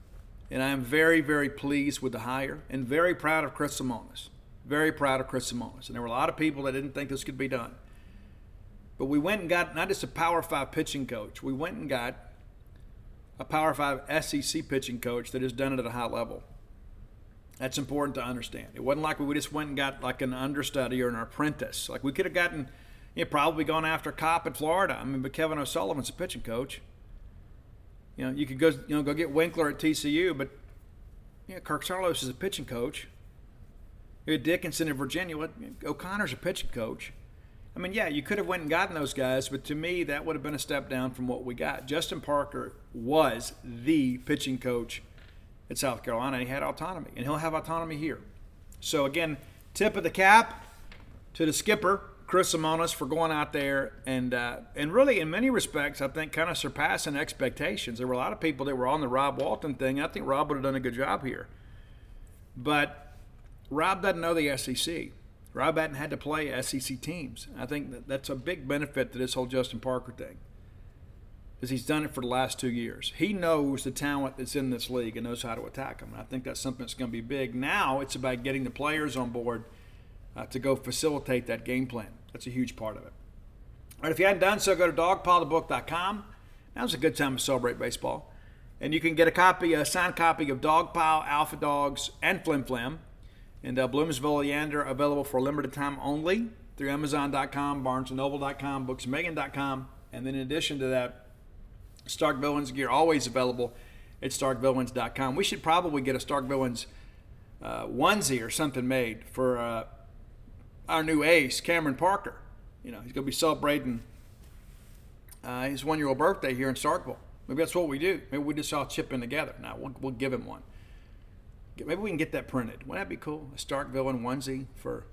and I am very very pleased with the hire and very proud of Chris Lemonis. Very proud of Chris Lemonis. And there were a lot of people that didn't think this could be done. But we went and got not just a Power Five pitching coach. We went and got a Power Five SEC pitching coach that has done it at a high level. That's important to understand. It wasn't like we just went and got like an understudy or an apprentice. Like we could have gotten, you know, probably gone after a cop in Florida. I mean, but Kevin O'Sullivan's a pitching coach. You know, you could go, you know, go get Winkler at TCU, but yeah, Kirk Saarloos is a pitching coach. You had Dickinson in Virginia. What, O'Connor's a pitching coach. I mean, yeah, you could have went and gotten those guys, but to me, that would have been a step down from what we got. Justin Parker was the pitching coach at South Carolina, he had autonomy, and he'll have autonomy here. So again, tip of the cap to the skipper, Chris Lemonis, for going out there and uh, and really, in many respects, I think kind of surpassing expectations. There were a lot of people that were on the Rob Walton thing. I think Rob would have done a good job here, but Rob doesn't know the SEC. Rob hadn't had to play SEC teams. I think that that's a big benefit to this whole Justin Parker thing because he's done it for the last two years. He knows the talent that's in this league and knows how to attack them. And I think that's something that's going to be big. Now it's about getting the players on board uh, to go facilitate that game plan. That's a huge part of it. All right, if you hadn't done so, go to dogpilethebook.com. Now's a good time to celebrate baseball. And you can get a copy, a signed copy of Dogpile, Alpha Dogs, and Flim Flam. And uh, Bloomsville Leander available for a limited time only through Amazon.com, BarnesandNoble.com, BooksAMillion.com. And then in addition to that, Stark Villains gear always available at starkvillains.com. We should probably get a Stark Villains uh, onesie or something made for uh, our new ace, Cameron Parker. You know, he's going to be celebrating uh, his one year old birthday here in Starkville. Maybe that's what we do. Maybe we just all chip in together. Now, we'll, we'll give him one. Maybe we can get that printed. Wouldn't that be cool? A Stark Villain onesie for,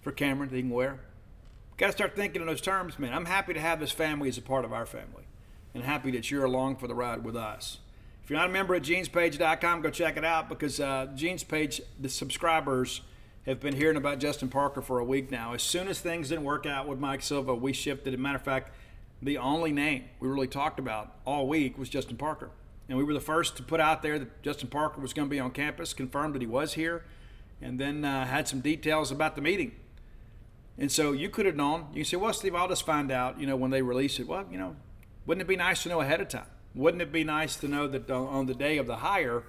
for Cameron that he can wear. Got to start thinking in those terms, man. I'm happy to have this family as a part of our family and happy that you're along for the ride with us. If you're not a member at genespage.com, go check it out because uh, Gene's Page, the subscribers have been hearing about Justin Parker for a week now. As soon as things didn't work out with Mike Silva, we shifted. As a matter of fact, the only name we really talked about all week was Justin Parker. And we were the first to put out there that Justin Parker was going to be on campus, confirmed that he was here, and then uh, had some details about the meeting. And so you could have known. You say, well, Steve, I'll just find out, you know, when they release it. Well, you know, wouldn't it be nice to know ahead of time? Wouldn't it be nice to know that on the day of the hire,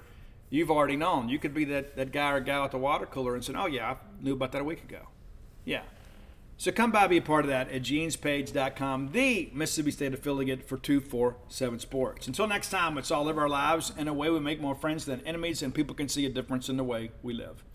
you've already known? You could be that, that guy or gal at the water cooler and say, oh, yeah, I knew about that a week ago. Yeah. So come by, be a part of that at genespage.com, the Mississippi State affiliate for 247 Sports. Until next time, it's all live our lives in a way we make more friends than enemies, and people can see a difference in the way we live.